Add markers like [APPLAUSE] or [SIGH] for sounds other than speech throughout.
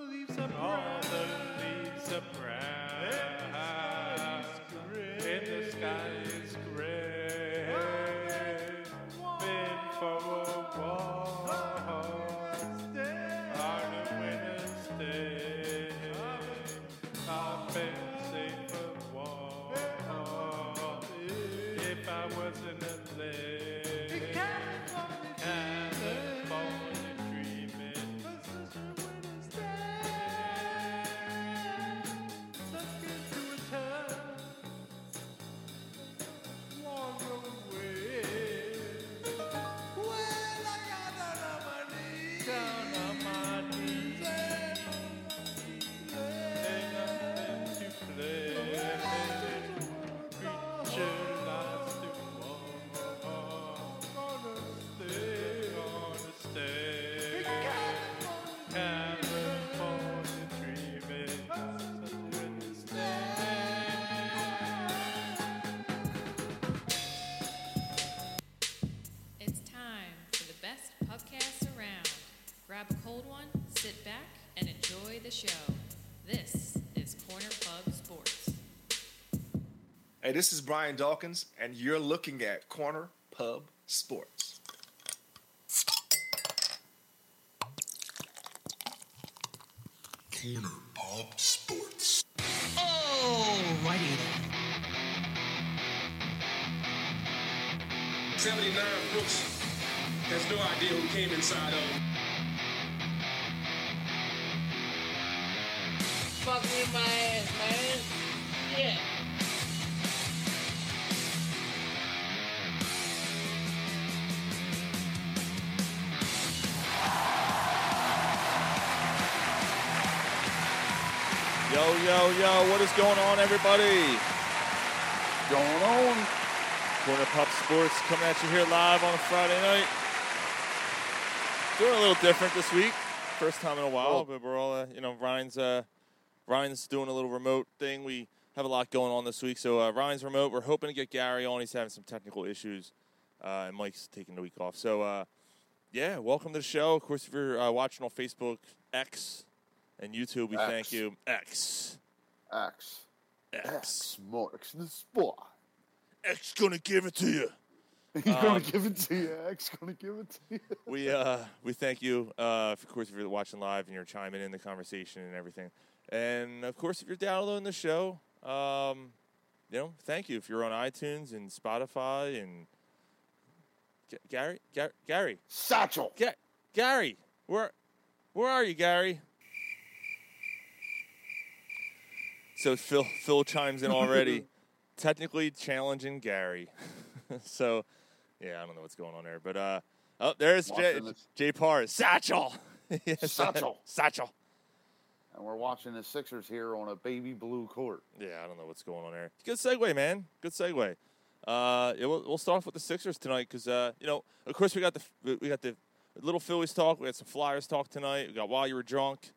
leaves are brown. This is Brian Dawkins, and you're looking at Corner Pub Sports. Corner Pub Sports. Alrighty then. 79 Brooks has no idea who came inside of him. Yo, what is going on, everybody? Going on. Corner Pub Sports coming at you here live on a Friday night. Doing a little different this week. First time in a while, but we're all, uh, you know, Ryan's, uh, Ryan's doing a little remote thing. We have a lot going on this week. So, uh, Ryan's remote. We're hoping to get Gary on. He's having some technical issues, uh, and Mike's taking the week off. So, uh, yeah, welcome to the show. Of course, if you're uh, watching on Facebook, X, and YouTube, we thank you. X. X. X. X marks the spot. X gonna give it to you. [LAUGHS] He's Um, gonna give it to you. X gonna give it to you. [LAUGHS] we uh we thank you uh of course if you're watching live and you're chiming in the conversation and everything and of course if you're downloading the show um you know thank you if you're on itunes and spotify and G- gary Gar- gary Satchel. Ga- gary where where are you gary so phil phil chimes in already [LAUGHS] technically challenging gary [LAUGHS] so yeah i don't know what's going on there but uh oh there's jay, this. jay Parr. satchel [LAUGHS] Yes, Satchel. satchel And we're watching the Sixers here on a baby blue court. Yeah, I don't know what's going on there. Good segue, man. Good segue. Uh, yeah, we'll, we'll start off with the Sixers tonight because uh, you know, of course, we got the we got the little Phillies talk. We had some Flyers talk tonight. We got while you were drunk.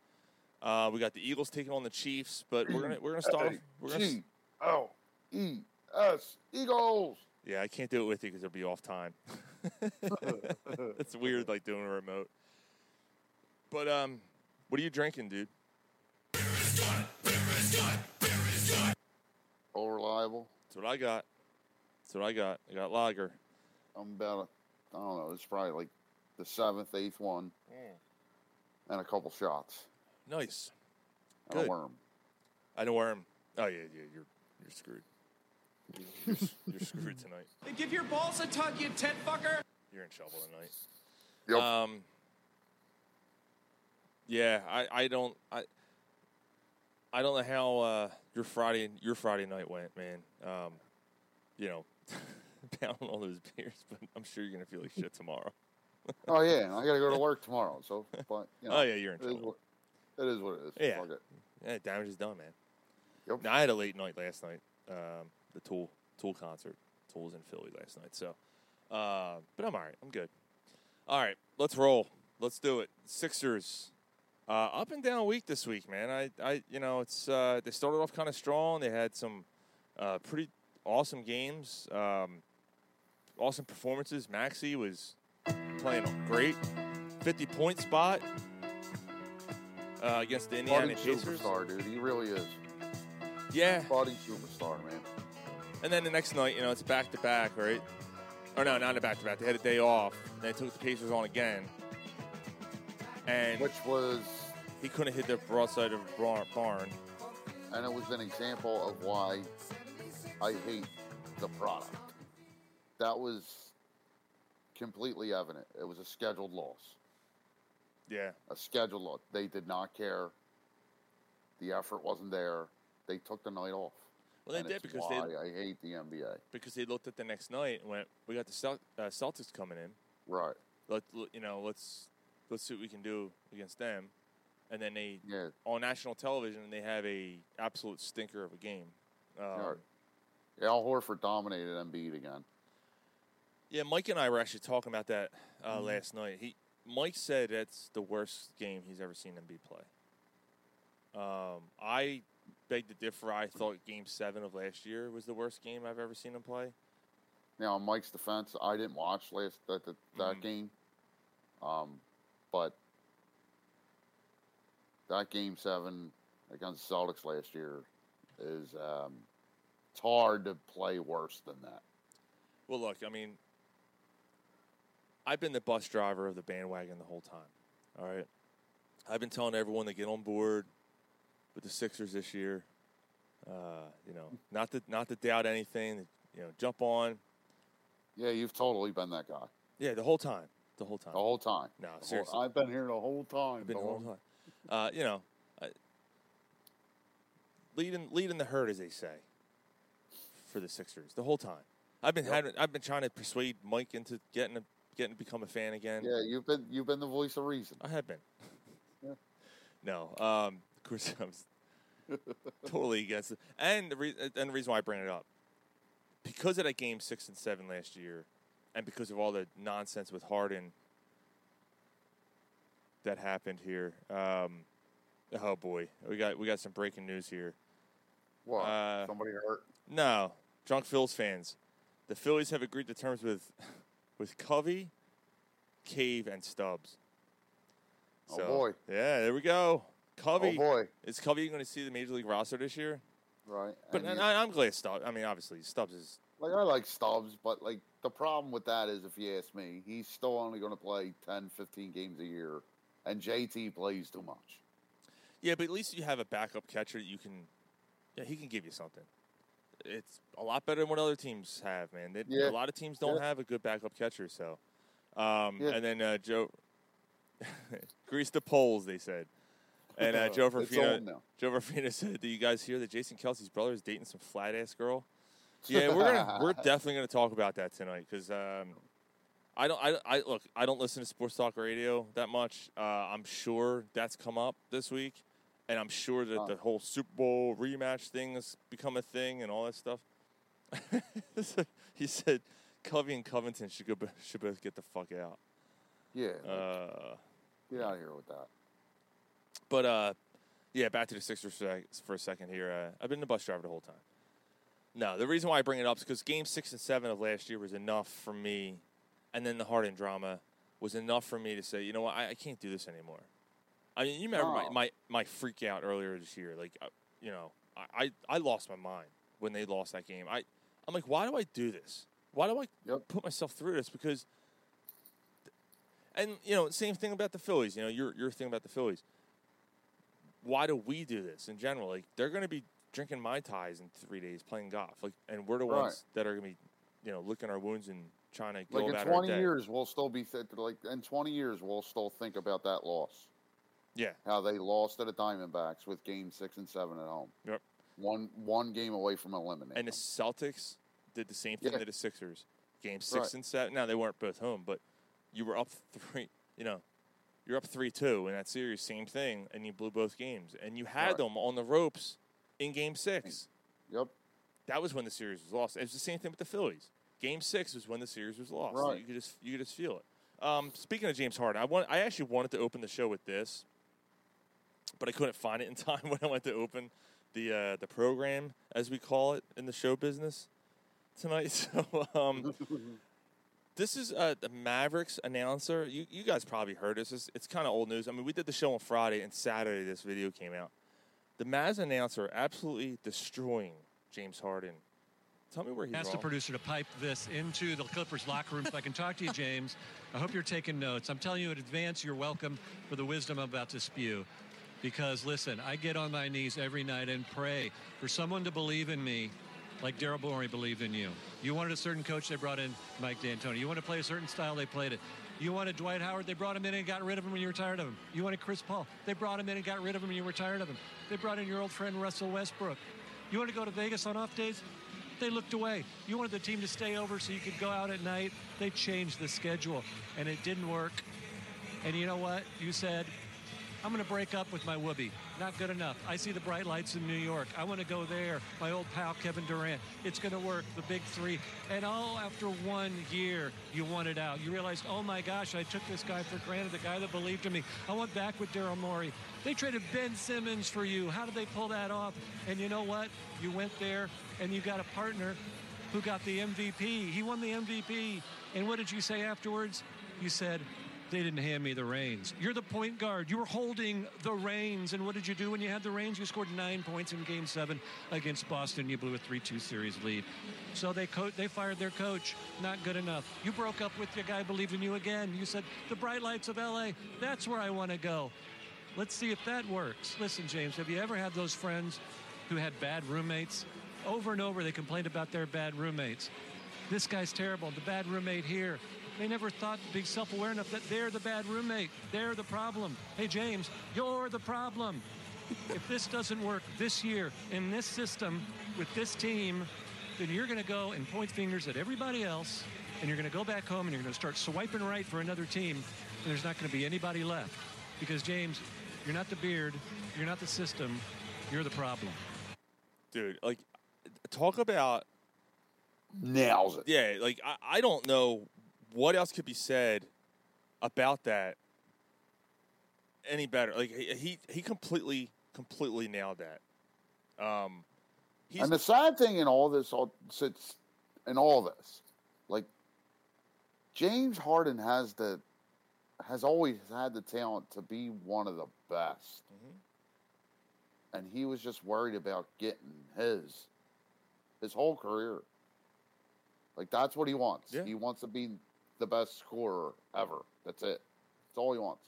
Uh, we got the Eagles taking on the Chiefs, but we're gonna we're gonna start. off- We're gonna, s- G O E S Eagles. yeah, I can't do it with you because it'll be off time. [LAUGHS] it's weird, like doing a remote. But um, what are you drinking, dude? All reliable. That's what I got. That's what I got. I got lager. I'm about a, I don't know. It's probably like the seventh, eighth one, and a couple shots Nice. Good. a worm. I know where I'm. Oh yeah, yeah. You're you're screwed. You're, you're, you're screwed tonight. Give your balls a tug, you tent fucker. You're in trouble tonight. Yep. Um. Yeah, I, I don't I I don't know how uh, your Friday your Friday night went, man. Um, you know, [LAUGHS] pounding all those beers, but I'm sure you're gonna feel like shit tomorrow. oh yeah, I got to go to [LAUGHS] work tomorrow. So, but you know, Oh, yeah, you're in trouble. It is what it is. Yeah. Fuck it. Yeah, damage is done, man. Yep. Now, I had a late night last night. Um, the Tool Tool concert. Tool's in Philly last night, so. Uh, but I'm all right. I'm good. All right, let's roll. Let's do it. Sixers. Uh, up and down week this week, man. I, I, you know, it's uh, they started off kind of strong. They had some uh, pretty awesome games, um, awesome performances. Maxey was playing great, fifty point spot. Uh, against the Indiana Budding Pacers. superstar, dude. He really is. Yeah, Budding superstar, man. and then the next night, you know, it's back to back, right? Or no, not a back to back. They had a day off. And they took the Pacers on again, and Which was, he couldn't hit the broadside of a barn. and it was an example of why I hate the product. That was completely evident. It was a scheduled loss. Yeah, A schedule. They did not care. The effort wasn't there. They took the night off. well they and did because why they I hate the NBA. because they looked at the next night and went, "We got the Cel- uh, Celtics coming in. Right. Let you know, let's let's see what we can do against them." And then they Yeah. on national television they have a absolute stinker of a game. Um, Right. Al Horford dominated Embiid again. Yeah, Mike and I were actually talking about that uh, Mm-hmm. last night. He Mike said that's the worst game he's ever seen Embiid play. Um, I beg to differ. I thought Game Seven of last year was the worst game I've ever seen him play. Now, in Mike's defense, I didn't watch last that that, that Mhm. game, um, but that game seven against the Celtics last year is um, it's hard to play worse than that. Well, look, I mean, I've been the bus driver of the bandwagon the whole time. All right, I've been telling everyone to get on board with the Sixers this year. Uh, you know, not to not to doubt anything. You know, jump on. Yeah, you've totally been that guy Yeah, the whole time. The whole time. the whole time. No, whole- seriously. I've been here the whole time. I've been the whole time. Uh, you know, I, leading leading the herd, as they say, for the Sixers the whole time. I've been Yep. having, I've been trying to persuade Mike into getting a, getting to become a fan again. Yeah, you've been you've been the voice of reason. I have been. Yeah. No, um, of course [LAUGHS] I was totally against it, and the re- and the reason why I bring it up because of that game six and seven last year, and because of all the nonsense with Harden that happened here. Um, oh boy, we got we got some breaking news here. What? Uh, Somebody hurt? No, drunk Phil's fans. The Phillies have agreed to terms with with Covey, Cave, and Stubbs. Oh, boy. Yeah, there we go. Covey. Oh boy! Is Covey going to see the major league roster this year? Right. But And I, I'm glad Stubbs. I mean, obviously Stubbs is. Like I like Stubbs, but like the problem with that is, if you ask me, he's still only going to play 10, 15 games a year, and JT plays too much. Yeah, but at least you have a backup catcher that you can. Yeah, he can give you something. It's a lot better than what other teams have, man. They, Yeah. A lot of teams don't Yeah. have a good backup catcher, so. Um, Yeah. And then uh, Joe, [LAUGHS] grease the poles, they said. And uh, Joe [LAUGHS] It's Ferfino, old now. Joe Ferfino [LAUGHS] said, "Do you guys hear that Jason Kelce's brother is dating some flat ass girl?" Yeah, we're gonna we're definitely gonna talk about that tonight because um, I don't I, I look I don't listen to sports talk radio that much. Uh, I'm sure that's come up this week, and I'm sure that the whole Super Bowl rematch thing has become a thing and all that stuff. [LAUGHS] he said Covey and Covington should go should both get the fuck out. Yeah, Uh, get out of here with that. But uh, yeah, back to the Sixers for, a- for a second here. Uh, I've been the bus driver the whole time. No, the reason why I bring it up is because Game Six and Seven of last year was enough for me, and then the Harden drama was enough for me to say, you know what, I, I can't do this anymore. I mean, you remember my, No. my, my freak out earlier this year. Like, uh, you know, I, I, I lost my mind when they lost that game. I I'm like, why do I do this? Why do I Yep. put myself through this? Because, and you know, same thing about the Phillies. You know, your your thing about the Phillies why do we do this in general? Like they're going to be drinking mai tais in three days, playing golf, like, and we're the Right. ones that are going to be, you know, licking our wounds and trying to go Like in about our twenty day. years, we'll still be th- like in twenty years, we'll still think about that loss. Yeah, How they lost to the Diamondbacks with Game Six and Seven at home. Yep. One one game away from eliminating. and the. Celtics did the same thing Yeah. to the Sixers. Game six Right. and seven. Now they weren't both home, but you were up [LAUGHS] three. You know, you're up three two in that series. Same thing, and you blew both games, and you had Right. them on the ropes in Game six. Yep. That was when the series was lost. It was the same thing with the Phillies. Game six was when the series was lost. Right. You could just you could just feel it. Um, speaking of James Harden, I want I actually wanted to open the show with this, but I couldn't find it in [LAUGHS] time when I went to open the uh, the program, as we call it in the show business tonight. [LAUGHS] So um, This is uh, the Mavericks announcer. You you guys probably heard this. It's, it's kind of old news. I mean, we did the show on Friday, and Saturday this video came out. The Mavs announcer absolutely destroying James Harden. Tell me where he's Ask the producer to pipe this into the Clippers locker room so I can talk to you, James. I hope you're taking notes. I'm telling you in advance, you're welcome for the wisdom I'm about to spew. Because listen, I get on my knees every night and pray for someone to believe in me like Daryl Morey believed in you. You wanted a certain coach, they brought in Mike D'Antoni. You want to play a certain style, they played it. You wanted Dwight Howard, they brought him in and got rid of him when you were tired of him. You wanted Chris Paul, they brought him in and got rid of him when you were tired of him. They brought in your old friend Russell Westbrook. You want to go to Vegas on off days? They looked away. You wanted the team to stay over so you could go out at night. They changed the schedule, and it didn't work. And you know what? You said, I'm going to break up with my whoopee. Not good enough. I see the bright lights in New York. I want to go there. My old pal Kevin Durant. It's going to work. The big three. And all after one year, you wanted out. You realized, oh my gosh, I took this guy for granted. The guy that believed in me. I went back with Daryl Morey. They traded Ben Simmons for you. How did they pull that off? And you know what? You went there and you got a partner who got the MVP. He won the MVP. And what did you say afterwards? You said, they didn't hand me the reins. You're the point guard. You were holding the reins. And what did you do when you had the reins? You scored nine points in game seven against Boston. You blew a 3 2 series lead. So they, co- they fired their coach. Not good enough. You broke up with your guy, believed in you again. You said, the bright lights of LA, that's where I want to go. Let's see if that works. Listen, James, have you ever had those friends who had bad roommates? Over and over, they complained about their bad roommates. This guy's terrible. The bad roommate here. They never thought to be self aware enough that they're the bad roommate. They're the problem. Hey, James, you're the problem. if this doesn't work this year in this system with this team, then you're going to go and point fingers at everybody else, and you're going to go back home and you're going to start swiping right for another team, and there's not going to be anybody left. Because, James, you're not the beard, you're not the system, you're the problem. Dude, like, talk about Nails it. Yeah, like I, I don't know what else could be said about that any better. Like he he, completely completely nailed that. Um, And the sad thing in all this, all sits in all this, like James Harden has the has always had the talent to be one of the best, Mm-hmm. and he was just worried about getting his his whole career. Like that's what he wants. Yeah. He wants to be the best scorer ever. That's it. That's all he wants.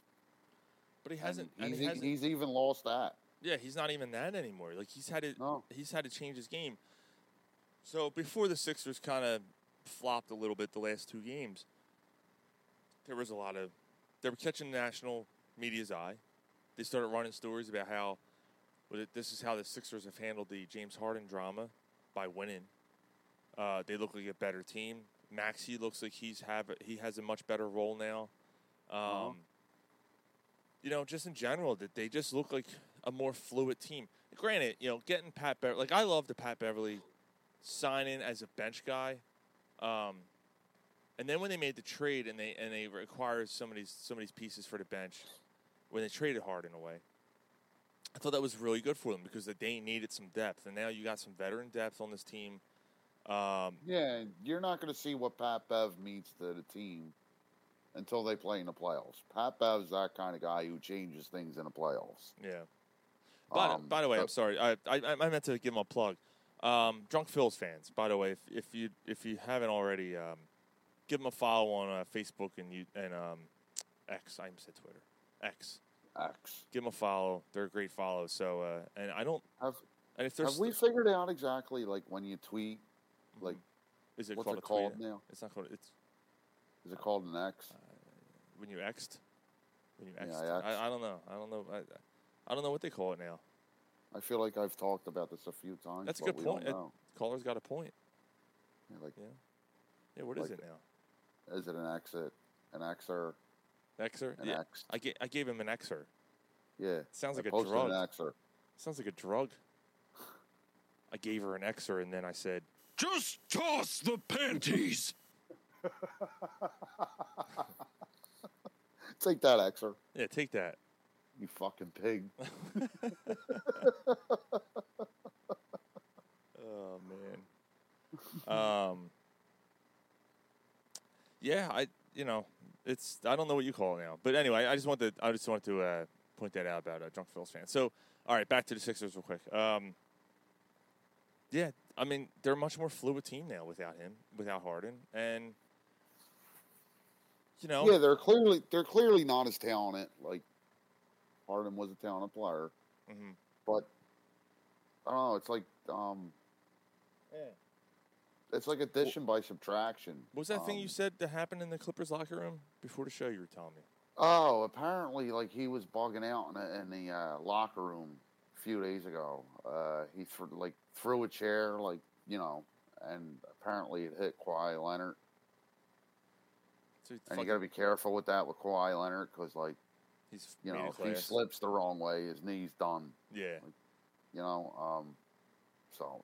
but he hasn't. And and he's, he e- hasn't he's even lost that. yeah, he's not even that anymore. Like he's had to No. he's had to change his game. So before the Sixers kind of flopped a little bit the last two games, there was a lot of they were catching the national media's eye. They started running stories about how this is how the Sixers have handled the James Harden drama by winning. Uh, they look like a better team. Maxey looks like he's have he has a much better role now. Um, Uh-huh. You know, just in general, that they just look like a more fluid team. Granted, you know, getting Pat Beverley, like I love the Pat Beverley signing as a bench guy. Um, and then when they made the trade and they and they required some of these some of these pieces for the bench, when they traded Harden a way, I thought that was really good for them because they needed some depth, and now you got some veteran depth on this team. Um, Yeah, you're not going to see what Pat Bev means to the team until they play in the playoffs. Pat Bev's that kind of guy who changes things in the playoffs. yeah. By, Um, by the way, I'm sorry. I, I I meant to give him a plug. Um, Drunk Phil's fans. By the way, if, if you if you haven't already, um, give him a follow on uh, Facebook and you and um, X. I said Twitter. X. X. Give them a follow. They're a great follow. So uh, and I don't. Have, And if there's have we figured out exactly like when you tweet, like is it what's called it a called tweet? now? It's not called. It's Is it called an X? Uh, when you xed. When you Yeah, xed. I I. I, don't know. I don't know. I, I don't know what they call it now. I feel like I've talked about this a few times. That's a good point. It- Caller's got a point. Yeah, like, Yeah. Yeah. What is Like- it now? is it an exit, an Xer, Xer. an Yeah. X? I gave I gave him an Xer. Yeah. Sounds like a drug. Sounds like a drug. [LAUGHS] I gave her an Xer and then I said, Just toss the panties. [LAUGHS] Take that, Xer. "Yeah, take that." You fucking pig. [LAUGHS] Oh man. Um. Yeah, I you know It's I don't know what you call it now, but anyway, I just want to I just wanted to uh, point that out about uh, drunk Phil's fan. So, all right, back to the Sixers real quick. Um, yeah, I mean they're a much more fluid team now without him, without Harden, and you know, Yeah, they're clearly they're clearly not as talented. Like Harden was a talented player, Mhm. but I don't know. It's like um, it's like addition by subtraction. what was that thing you Um, said that happened in the Clippers locker room before the show? You were telling me. Oh, apparently, like he was bugging out in the, in the uh, locker room a few days ago. Uh, he threw, like threw a chair, like you know, and apparently it hit Kawhi Leonard. So And you got to be careful with that with Kawhi Leonard because, like, he's you know, if he slips the wrong way, his knee's done. Yeah, You know, um, so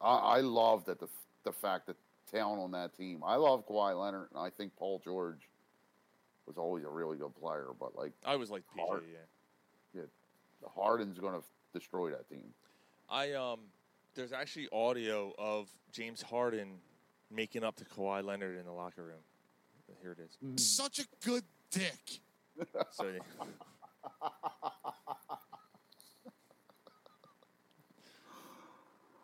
I, I love that the the fact that talent on that team. I love Kawhi Leonard, and I think Paul George was always a really good player. But like, I was like PJ. Hard. Yeah. The Harden's going to destroy that team. I um, there's actually audio of James Harden making up to Kawhi Leonard in the locker room. Here it is. Such a good dick. [LAUGHS] So,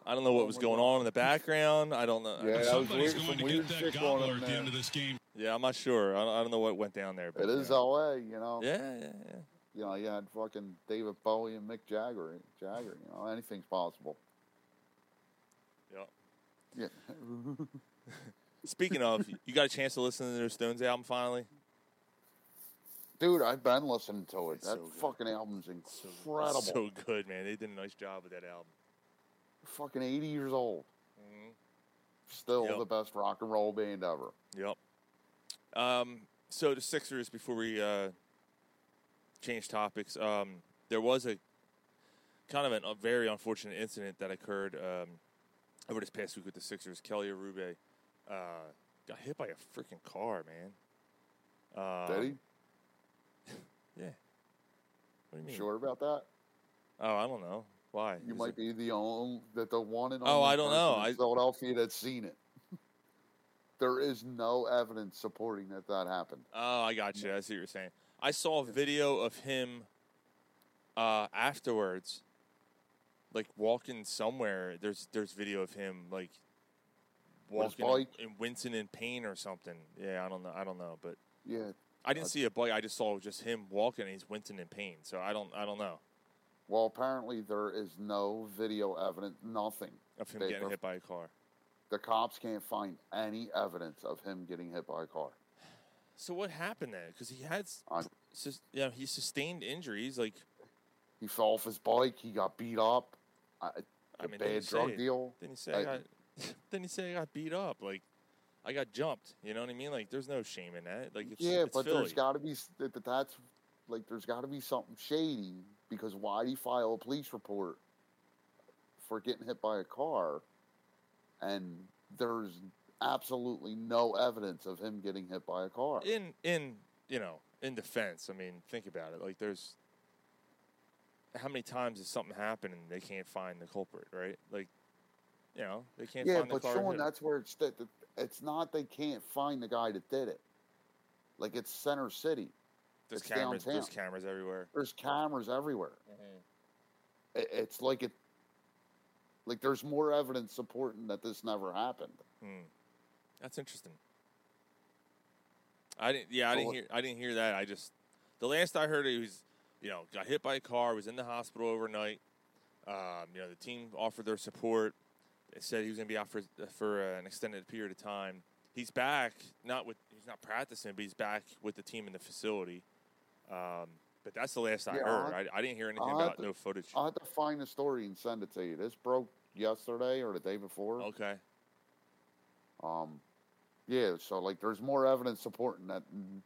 I don't know what was going on in the background. I don't know. Yeah, was Somebody's weird, going some to get that shit gobbler at the end of this game. Yeah, I'm not sure. I don't, I don't know what went down there. But, It is yeah. LA, you know. Yeah, yeah, yeah. You know, you had fucking David Bowie and Mick Jagger. Jagger, you know, anything's possible. Yeah. Yeah. [LAUGHS] Speaking of, you got a chance to listen to their Stones album finally? Dude, I've been listening to it. It's that so good. fucking album's incredible. So good, man. They did a nice job with that album. fucking 80 years old. Mhm. Still Yep. the best rock and roll band ever. Yep. Um, so the Sixers, before we uh, change topics, um, there was a kind of an, a very unfortunate incident that occurred um, over this past week with the Sixers. Kelly Oubre uh, got hit by a freaking car, man. Um, Did he? [LAUGHS] Yeah. What do you mean? Sure about that? Oh, I don't know. Why? You Is might it- be the only, that the one and Oh, only I don't know. I- Philadelphia that's seen it. [LAUGHS] there is no evidence supporting that that happened. Oh, I got you. I see what you're saying. I saw a video of him uh, afterwards, like walking somewhere. There's there's video of him like walking and wincing in pain or something. Yeah, I don't know. I don't know, but Yeah. I didn't Uh, see a bike. I just saw just him walking and he's wincing in pain. So I don't I don't know Well, apparently there is no video evidence, nothing. of him They- getting hit by a car. The cops can't find any evidence of him getting hit by a car. So what happened then? Because he had, I- sus- yeah, he sustained injuries. Like He fell off his bike. He got beat up. Uh, I, I a mean, bad drug say- deal. Then he say I I- got, [LAUGHS] then he say I got beat up. Like I got jumped. You know what I mean? Like there's no shame in that. Like it's, yeah, it's but Philly. there's got to be that that- that's like there's got to be something shady because why'd he file a police report for getting hit by a car, and there's absolutely no evidence of him getting hit by a car. in in you know in defense. I mean, think about it. Like there's how many times has something happened and they can't find the culprit, right? Like you know they can't yeah, find the but. Sean, that's where it's that it's not they can't find the guy that did it. Like it's Center City. there's it's cameras. There's cameras everywhere. There's cameras everywhere. It, it's like it. Like there's more evidence supporting that this never happened. Hmm. That's interesting. I didn't. Yeah, I didn't hear. I didn't hear that. I just the last I heard, he was, you know, got hit by a car. Was in the hospital overnight. Um, you know, the team offered their support. They said he was going to be out for for uh, an extended period of time. He's back, not with. He's not practicing, but he's back with the team in the facility. Um, but that's the last I Yeah, heard. I, I didn't hear anything about to- no footage. I had to find the story and send it to you. This broke yesterday or the day before. Okay. Um, yeah. So like, there's more evidence supporting that mm,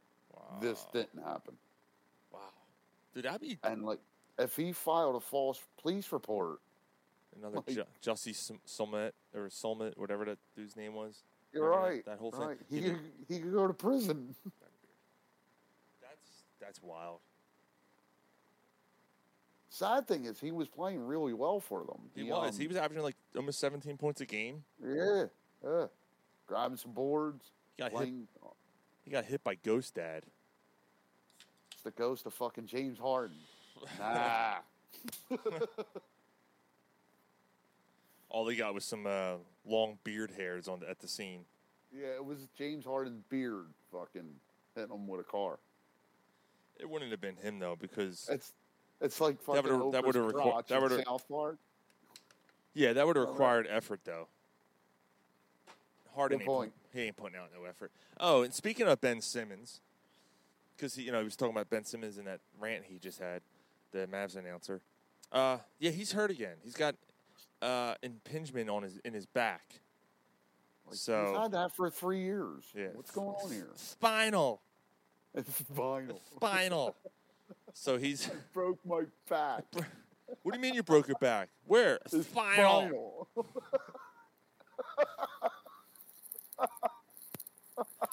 this didn't happen. Wow. Dude, that'd be And like, if he filed a false police report, Another Like- Ju- Jussie Sum- Summit or Summit, whatever that dude's name was. you're Remember that- right. That, whole thing. right. He He could, he could go to prison. [LAUGHS] That's that's wild. Sad thing is, he was playing really well for them. He was. um, he was averaging like almost 17 points a game. Yeah. Yeah. Grabbing some boards. He Got hit. He got hit by Ghost Dad. It's the ghost of fucking James Harden. [LAUGHS] Nah. [LAUGHS] All they got was some uh, long beard hairs on the, at the scene. yeah, it was James Harden's beard fucking hitting him with a car. It wouldn't have been him though, because It's it's like That fucking that Oprah's would've requi- crotch that would've- South Park. yeah, that would have required effort though. Harden ain't put- he ain't putting out no effort. Oh, and speaking of Ben Simmons, because you know he was talking about Ben Simmons in that rant he just had, the Mavs announcer. Uh, yeah, he's hurt again. He's got uh, impingement on his in his back. Like, he's so had that for three years. Yeah. What's going on here? [LAUGHS] spinal, It's vinyl. [LAUGHS] spinal. so he's. [LAUGHS] broke my back. What do you mean you broke your back? Where? It's Spinal. vinyl.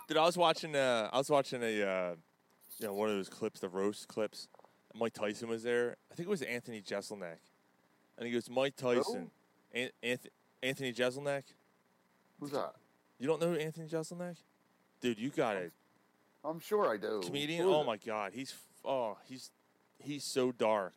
Dude, I was watching. Uh, I was watching a, uh, you know, one of those clips, the roast clips. Mike Tyson was there. I think it was Anthony Jeselnik, and he goes, "Mike Tyson, An- Anth- Anthony Jeselnik. Who's that? You don't know Anthony Jeselnik? Dude, you got it. I'm sure I do. Comedian. Oh my god, he's oh he's he's so dark.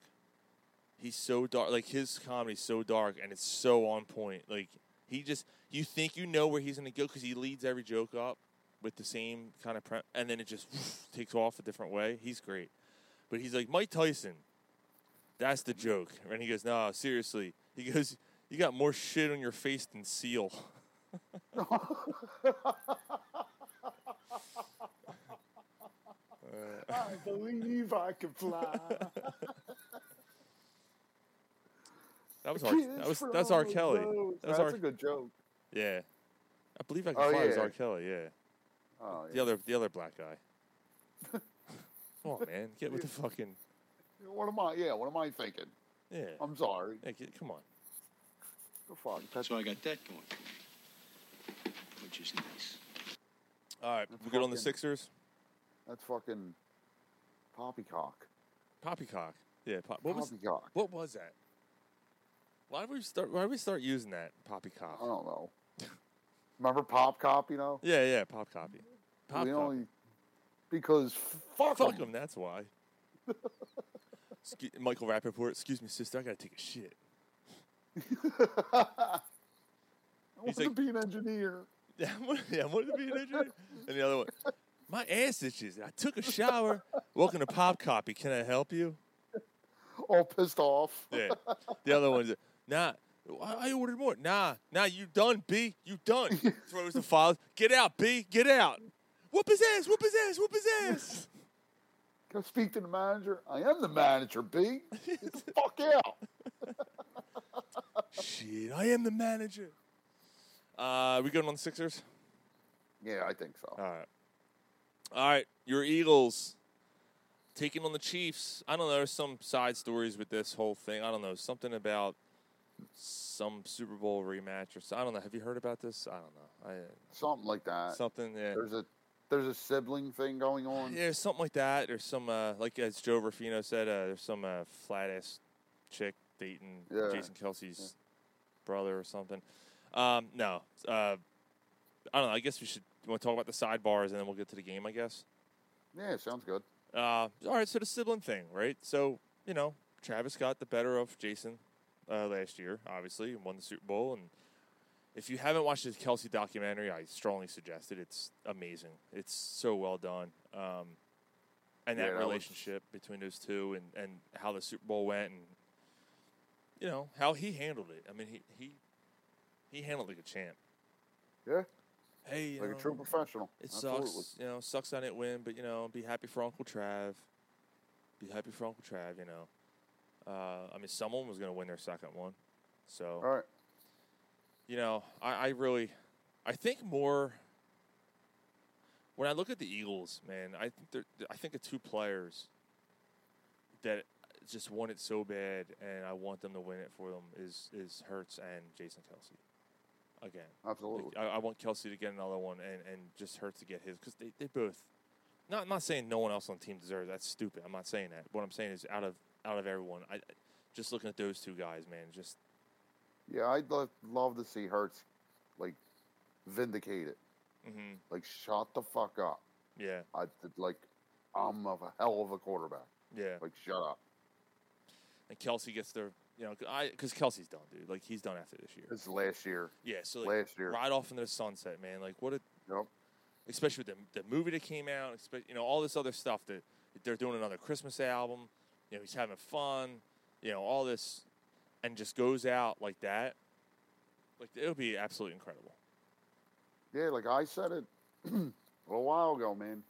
He's so dark. Like his comedy's so dark, and it's so on point. Like he just you think you know where he's gonna go because he leads every joke up with the same kind of pre- and then it just takes off a different way. He's great, but he's like Mike Tyson. That's the joke, and he goes, "No, seriously." He goes, "You got more shit on your face than Seal." I believe I can fly. That was R. That was that's R. Kelly. That was That's R. a good joke. Yeah, I believe I can Oh, fly was yeah. R. Kelly. Yeah. Oh, The yeah. other, the other black guy. [LAUGHS] Come on, man, get with the fucking. What am I? Yeah, what am I thinking? Yeah. I'm sorry. Hey, get, come on. Go fuck. That's So I got that going for me, which is nice. All right, That's we good on the Sixers. that's fucking poppycock. Poppycock. Yeah. Pop, what was Poppycock. what was that? Why did we start? Why did we start using that poppycock? I don't know. Remember pop cop? You know. Yeah, yeah, pop copy. Pop we copy. only because fuck, Fuck. That's why. Excuse, Michael Rapaport. Excuse me, sister. I gotta take a shit. [LAUGHS] I want like- to be an engineer. [LAUGHS] Yeah, I wanted, yeah, I wanted to be an engineer. And the other one, my ass itches. I took a shower. Welcome to Pop Copy. Can I help you? All pissed off. Yeah. The other one's, nah, I I ordered more. Nah, nah, you done, B. You done. [LAUGHS] Throws the files. Get out, B. Get out. Whoop his ass. Whoop his ass. Whoop his ass. [LAUGHS] Go speak to the manager? I am the manager, B. Get the fuck out. [LAUGHS] Shit, I am the manager. Uh, we going on the Sixers? Yeah, I think so. All right. All right, your Eagles taking on the Chiefs. I don't know. There's some side stories with this whole thing. I don't know. Something about some Super Bowl rematch or so. I don't know. Have you heard about this? I don't know. I, Something like that. something. Yeah. There's a there's a sibling thing going on. Yeah, something like that. There's some, uh, like as Joe Rufino said, uh, there's some uh, flat ass chick dating Yeah. Jason Kelce's brother or something. Um, no, uh, I don't know. I guess we should. Want to talk about the sidebars and then we'll get to the game. I guess. Yeah, sounds good. Uh, all right, so the sibling thing, right? So you know, Travis got the better of Jason uh, last year, obviously, and won the Super Bowl. And if you haven't watched the Kelce documentary, I strongly suggest it. It's amazing. It's so well done. Um, and Yeah, that that was- relationship between those two, and, and how the Super Bowl went, and you know how he handled it. I mean, he he he handled it like a champ. Yeah, Hey, you like know, a true professional. it Absolutely. sucks, you know. Sucks I didn't win, but you know, be happy for Uncle Trav. Be happy for Uncle Trav. You know, uh, I mean, someone was going to win their second one, so All right. you know, I, I really, I think more. When I look at the Eagles, man, I think they're, I think of two players that just want it so bad, and I want them to win it for them is is Hurts and Jason Kelce. Again, Absolutely. like, I, I want Kelce to get another one, and, and just Hurts to get his because they, they both. Not I'm not saying no one else on the team deserves. That's stupid. I'm not saying that. What I'm saying is out of out of everyone, I just looking at those two guys, man. Just Yeah, I'd lo- love to see Hurts like vindicated. hmm Like shut the fuck up. Yeah. I like, I'm a hell of a quarterback. Yeah. Like, shut up. And Kelce gets their, you know, I because Kelce's done, dude. Like he's done after this year. This last year. Yeah. So like, last year. right off into the sunset, man. Like what a, Yep. especially with the the movie that came out, you know, all this other stuff that they're doing another Christmas album. You know, he's having fun. You know, all this, and just goes out like that. Like it would be absolutely incredible. Yeah, like I said it [CLEARS THROAT] a little while ago, man.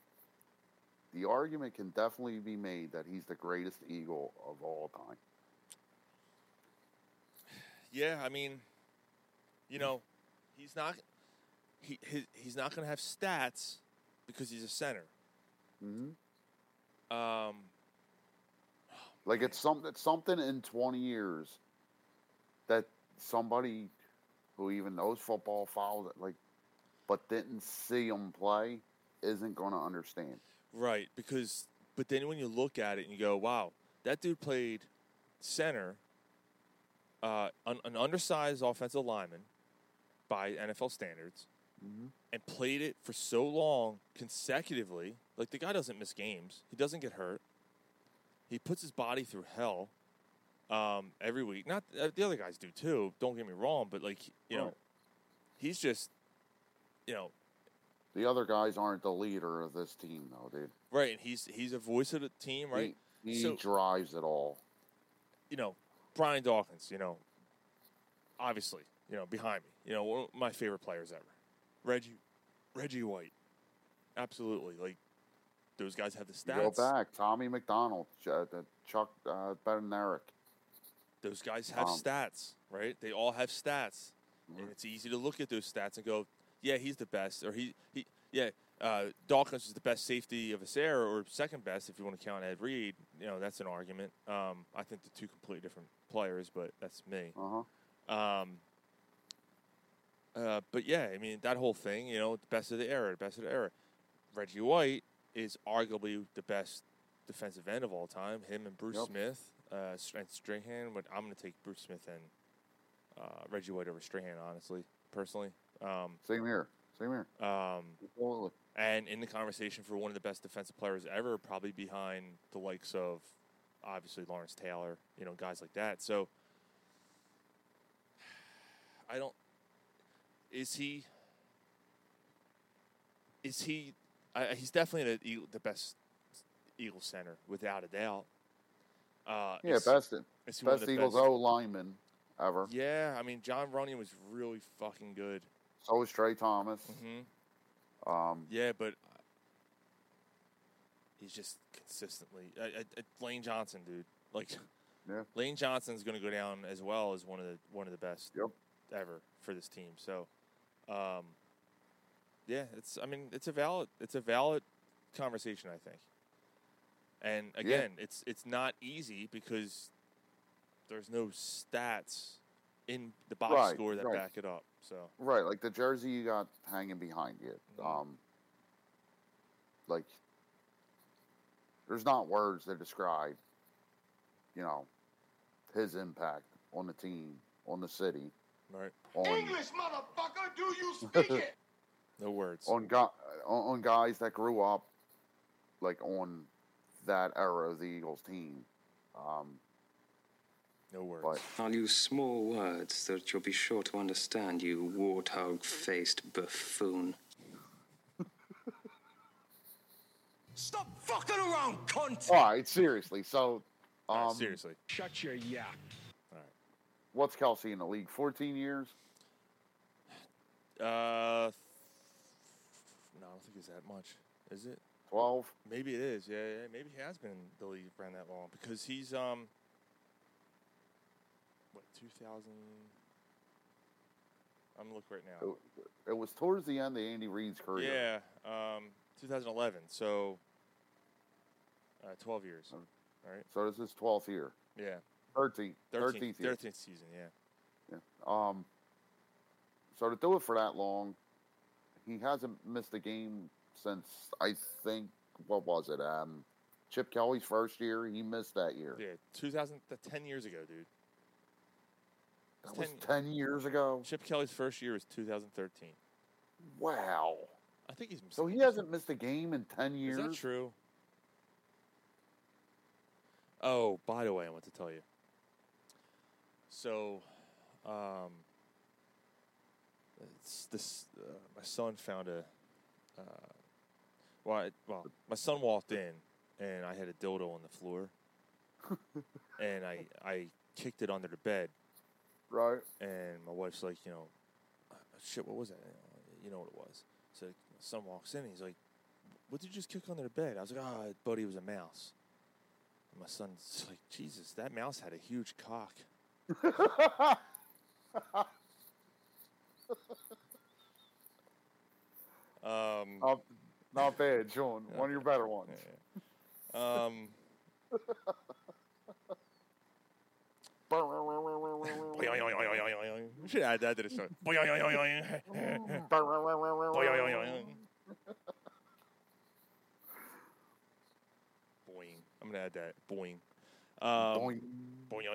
The argument can definitely be made that he's the greatest Eagle of all time. [SIGHS] Yeah, I mean, you know, he's not he, he he's not going to have stats because he's a center. Mm-hmm. Um, Like it's something something in twenty years that somebody who even knows football follows it, like, but didn't see him play, isn't going to understand. right, because but then when you look at it and you go, "Wow, that dude played center, uh, an, an undersized offensive lineman by NFL standards, Mhm. and played it for so long consecutively. Like the guy doesn't miss games. He doesn't get hurt. He puts his body through hell um, every week. Not uh, the other guys do too. Don't get me wrong, but like you know, he's just you know The other guys aren't the leader of this team, though, dude. right. And he's he's a voice of the team, right? He, he So- drives it all. you know, Brian Dawkins, you know, obviously, you know, behind me, you know, one of my favorite players ever. Reggie, Reggie White, absolutely. Like those guys have the You go back, Tommy McDonald, uh, Chuck uh. Those guys have Um, stats, right? They all have stats, and Mhm. it's easy to look at those stats and go, yeah, he's the best, or he, he, yeah, uh, Dawkins is the best safety of his era, or second best if you want to count Ed Reed. You know, that's an argument. Um, I think they're two completely different players, but that's me. Uh huh. Um, uh, but yeah, I mean that whole thing, you know, the best of the era, the best of the era. Reggie White is arguably the best defensive end of all time. Him and Bruce Yep. Smith uh, and Strahan. But I'm going to take Bruce Smith and uh, Reggie White over Strahan, honestly, personally. Um, Same here. Same here. um, Totally. and in the conversation for one of the best defensive players ever, probably behind the likes of obviously Lawrence Taylor, you know, guys like that. So I don't. Is he? Is he? I, he's definitely the the best Eagle center without a doubt. Uh, Yeah, best is he one of best the Eagles best- O lineman ever. Yeah, I mean Jon Runyan was really fucking good. So is Tra Thomas. hmm Um, Yeah, but he's just consistently uh, uh, uh, Lane Johnson, dude. Like, Yeah. [LAUGHS] Lane Johnson's going to go down as well as one of the one of the best Yep. ever for this team. So, um, yeah, it's I mean it's a valid it's a valid conversation, I think. And again, it's it's not easy because there's no stats in the box Right, score that right. back it up. So right, like the jersey you got hanging behind you. Mhm. Um, like, there's not words to describe, you know, his impact on the team, on the city, right, on motherfucker, do you speak [LAUGHS] it? No words. on, gu- on on guys that grew up like on that era of the Eagles team. Um, no words. but I'll use small words that you'll be sure to understand, you warthog faced buffoon. [LAUGHS] Stop fucking around, cunt! all right, seriously. So, All right, um, seriously. Shut your yak. All right. What's Kelce in the league? 14 years. Uh, no, I don't think it's that much. Is it? 12. Maybe it is. Yeah, yeah. Maybe he has been in the league around that long because he's um. What 2000? I'm gonna look right now. It, it was towards the end of Andy Reid's career. Yeah, um, 2011. So, uh, 12 years. Oh. All right. So this is 12th year. Yeah. 13th. 13th, 13th year. 13th season. Yeah. Yeah. Um, so to do it for that long, he hasn't missed a game since I think what was it? Um, Chip Kelly's first year. He missed that year. Yeah. 2000. th- 10 years ago, dude. That was 10 years ago. Chip Kelly's first year was 2013. Wow. I think he's. So he hasn't missed a game in ten years. Is that true? Oh, by the way, I want to tell you. So, um, it's this uh, my son found a. Uh, well, I, well, my son walked in, and I had a dildo on the floor, [LAUGHS] and I I kicked it under the bed, Right. and my wife's like, you know, "Uh, shit, what was that? You know what it was. So my son walks in, and he's like, what did you just kick under the bed? I was like, ah, buddy, it was a mouse. And my son's [LAUGHS] like, Jesus, that mouse had a huge cock. [LAUGHS] Um, Not, not bad, Sean. One of your better ones. um, we should add that to the show. Boing. I'm gonna add that. Boing. Um, Boing. boing.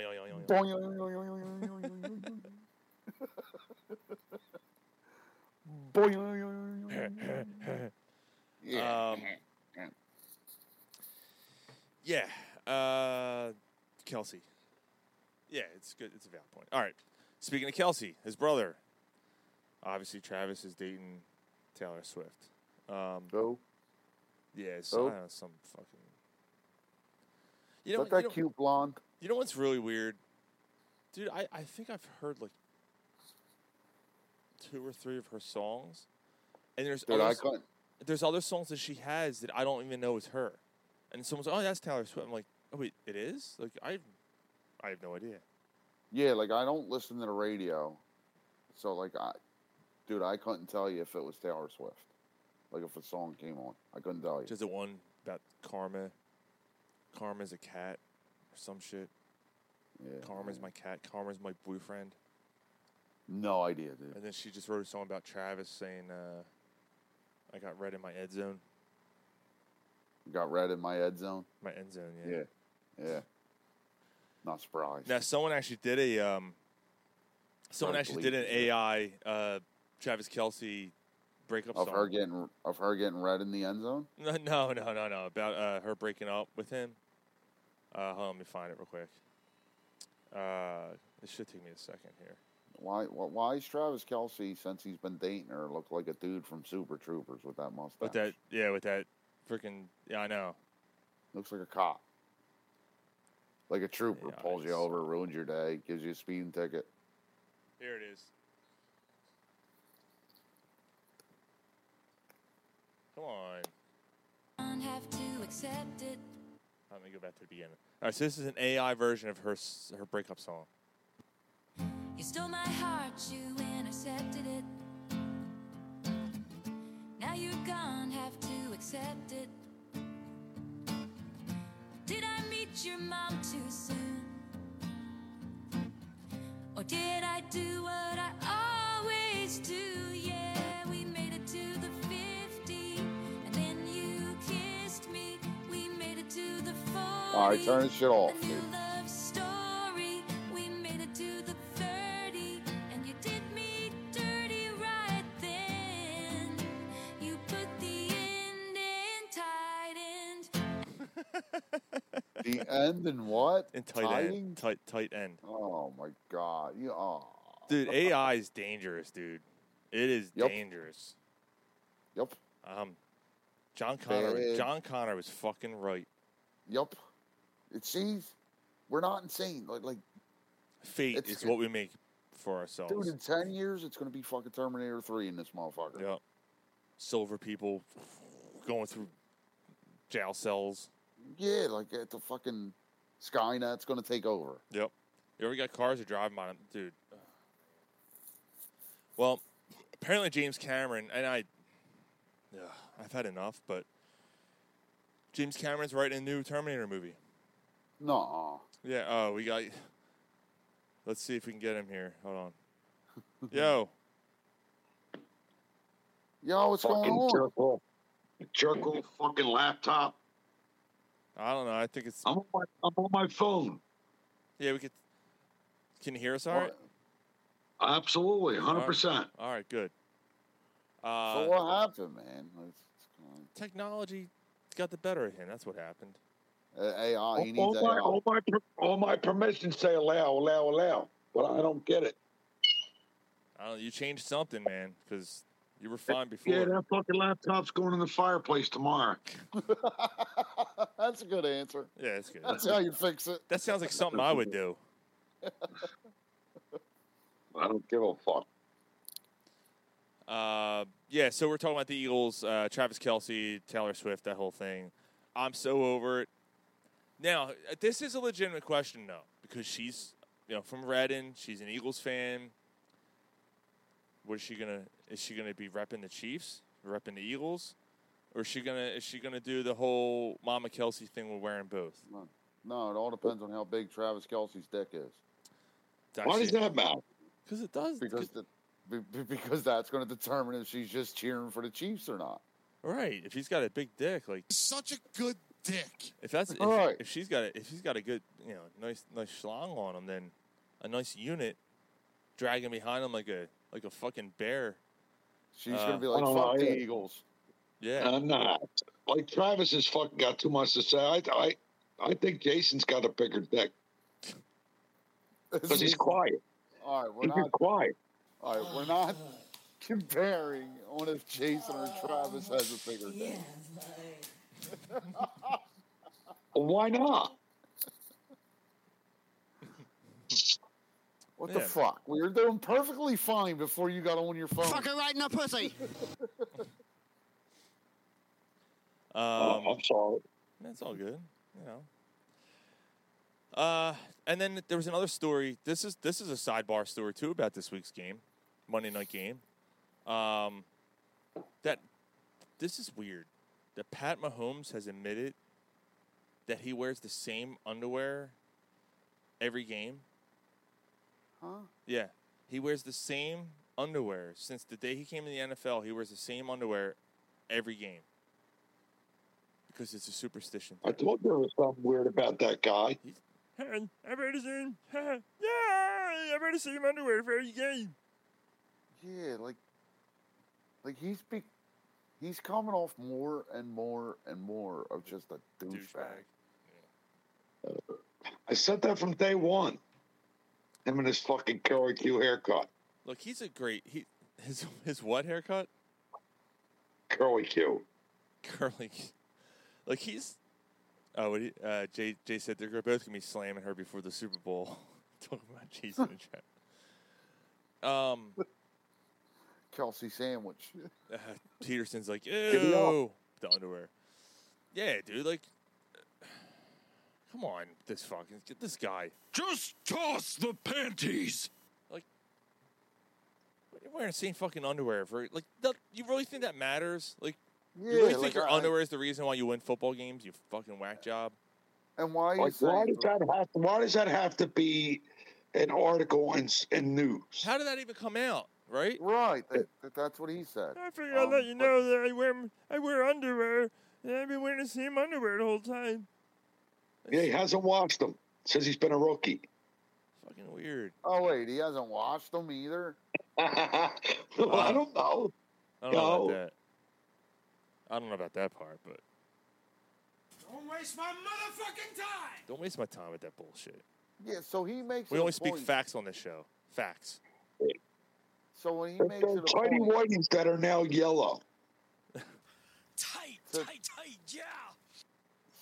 [LAUGHS] Yeah. Um, yeah. Uh, Kelce. Yeah, it's good. It's a valid point. All right. Speaking of Kelce, his brother. Obviously, Travis is dating Taylor Swift. Um, Who? Yeah, Who? so, I don't know, some fucking. You know, that that you know, cute blonde? you know what's really weird, dude? I, I think I've heard like two or three of her songs, and there's Dude, other, I couldn't. There's other songs that she has that I don't even know is her, and someone's like, oh that's Taylor Swift. I'm like, oh wait, it is? Like I, I have no idea. Yeah, like I don't listen to the radio, so like I, dude, I couldn't tell you if it was Taylor Swift. Like if a song came on, I couldn't tell you. Just the one about Karma. Karma's a cat, or some shit. Yeah. Karma's my cat. Karma's my boyfriend. No idea, dude. And then she just wrote a song about Travis saying, uh, "I got red in my end zone." Got red in my head zone. My end zone, yeah. Yeah, yeah. Not surprised. Now, someone actually did a um, someone actually did an. AI uh, Travis Kelce breakup of song. her getting of her getting red in the end zone. [LAUGHS] No, no, no, no, no. About uh, her breaking up with him. Uh, hold on, let me find it real quick. Uh, it should take me a second here. Why? wh- Why is Travis Kelce, since he's been dating her, look like a dude from Super Troopers with that mustache? With that, yeah, with that freaking, yeah, I know. Looks like a cop. Like a trooper Yeah, pulls you over, ruins your day, gives you a speeding ticket. Here it is. Come on. have to accept it. Let me go back to the beginning. All right, so this is an AI version of her her breakup song. You stole my heart, you intercepted it. Now you're gone, have to accept it. Did I meet your mom too soon? Or did I do what I always do? Yeah, we made it to the 50, and then you kissed me. We made it to the 40. All right, turn shit off, dude. And what? In tight Tiding? end, tight tight end. Oh my god! You, oh. Dude, AI is dangerous, dude. It is Yep. dangerous. Yep. Um, John Connor. Bad. John Connor was fucking right. Yep. It sees. We're not insane. Like, like Fate is what we make for ourselves. dude, in ten years, it's gonna be fucking Terminator Three in this motherfucker. Yep. Silver people going through jail cells. Yeah, like uh, the fucking Skynet's gonna take over. Yep. You ever got cars that drive on them, dude? Well, apparently James Cameron and I. Yeah, I've had enough, but James Cameron's writing a new Terminator movie. No. Yeah. Oh, we got. Let's see if we can get him here. Hold on. Yo. Yo, what's going on? jerk off, jerk off fucking laptop. I don't know. I think it's. I'm on my, I'm on my phone. Yeah, we could. Can you hear us all right? Absolutely, hundred percent. All right, good. Uh, so what happened, man? It's, it's kind technology got the better of him. That's what happened. uh, AI. all, He needs all my, all, my, all my permissions say allow, allow, allow, but I don't get it. I don't. You changed something, man, because you were fine before. Yeah, that fucking laptop's going in the fireplace tomorrow. [LAUGHS] That's a good answer. Yeah, that's good. That's how you fix it. That sounds like something I would do. [LAUGHS] I don't give a fuck. Uh, yeah, so we're talking about the Eagles, uh, Travis Kelce, Taylor Swift, that whole thing. I'm so over it. Now, uh, this is a legitimate question, though, because she's, you know, from Reading. She's an Eagles fan. What is she gonna? Is she gonna be repping the Chiefs, repping the Eagles, or is she gonna? Is she gonna do the whole Mama Kelce thing with wearing both? No, no, it all depends on how big Travis Kelce's dick is. Why does that matter? Because it does. Because the, be- be- because that's going to determine if she's just cheering for the Chiefs or not. Right. If he's got a big dick, like Such a good dick. If that's if, Right. if she's got a, if he's got a good you know nice nice schlong on him, then a nice unit dragging behind him like a like a fucking bear. She's Uh, going to be like, Oh, "Fuck the yeah. Eagles." Yeah. I'm not. Like Travis has fucking got too much to say. I, I, I think Jason's got a bigger dick [LAUGHS] because he's quiet. All right, we're He's not. quiet. All right, we're not comparing on if Jason or Travis has a bigger dick. Well, why not? What the Yeah. fuck? We were doing perfectly fine before you got on your phone. Fuck her right in the pussy. [LAUGHS] Um, oh, I'm sorry. That's all good. You know. Uh, and then there was another story. This is this is a sidebar story too about this week's game, Monday night game. Um, that this is weird. That Pat Mahomes has admitted that he wears the same underwear every game. Huh? Yeah, he wears the same underwear since the day he came in the NFL. He wears the same underwear every game because it's a superstition. I told you there was something weird about that guy. Hey, I wear the same. yeah, I wear the same underwear for every game. Yeah, like, like he's be, he's coming off more and more and more of just a douchebag. I said that from day one. Him and his fucking Curly Q haircut. Look, he's a great. He his his what haircut? Curly Q. Curly. Like he's. Oh, what he, uh, Jay Jay said they're both gonna be slamming her before the Super Bowl. [LAUGHS] Talking about Jason and chat. Um, Kelce sandwich. uh, Peterson's like, it ew, the underwear. Yeah, dude. Like, come on, this fucking get this guy. Just toss the panties. Like, you're wearing the same fucking underwear for like. The, you really think that matters? Like, Yeah, you really like, think your I- underwear is the reason why you win football games? You fucking whack job. And why Like, why saying? does that have? Why does that have to be an article in in news? How did that even come out? Right? Right. That, that- that's what he said. I figured I'd let um, you know that I wear I wear underwear and I've been wearing the same underwear the whole time. Yeah, he hasn't watched them. Says he's been a rookie. Fucking weird. Oh wait, he hasn't watched them either. [LAUGHS] I don't know. I don't know about that. I don't know about that part, but Don't waste my motherfucking time. don't waste my time with that bullshit. Yeah. So he makes. We only speak point- facts on this show. Facts. So when he They're makes it a tiny point, whiteys that are now yellow. [LAUGHS] Tight, So- tight, tight, yeah.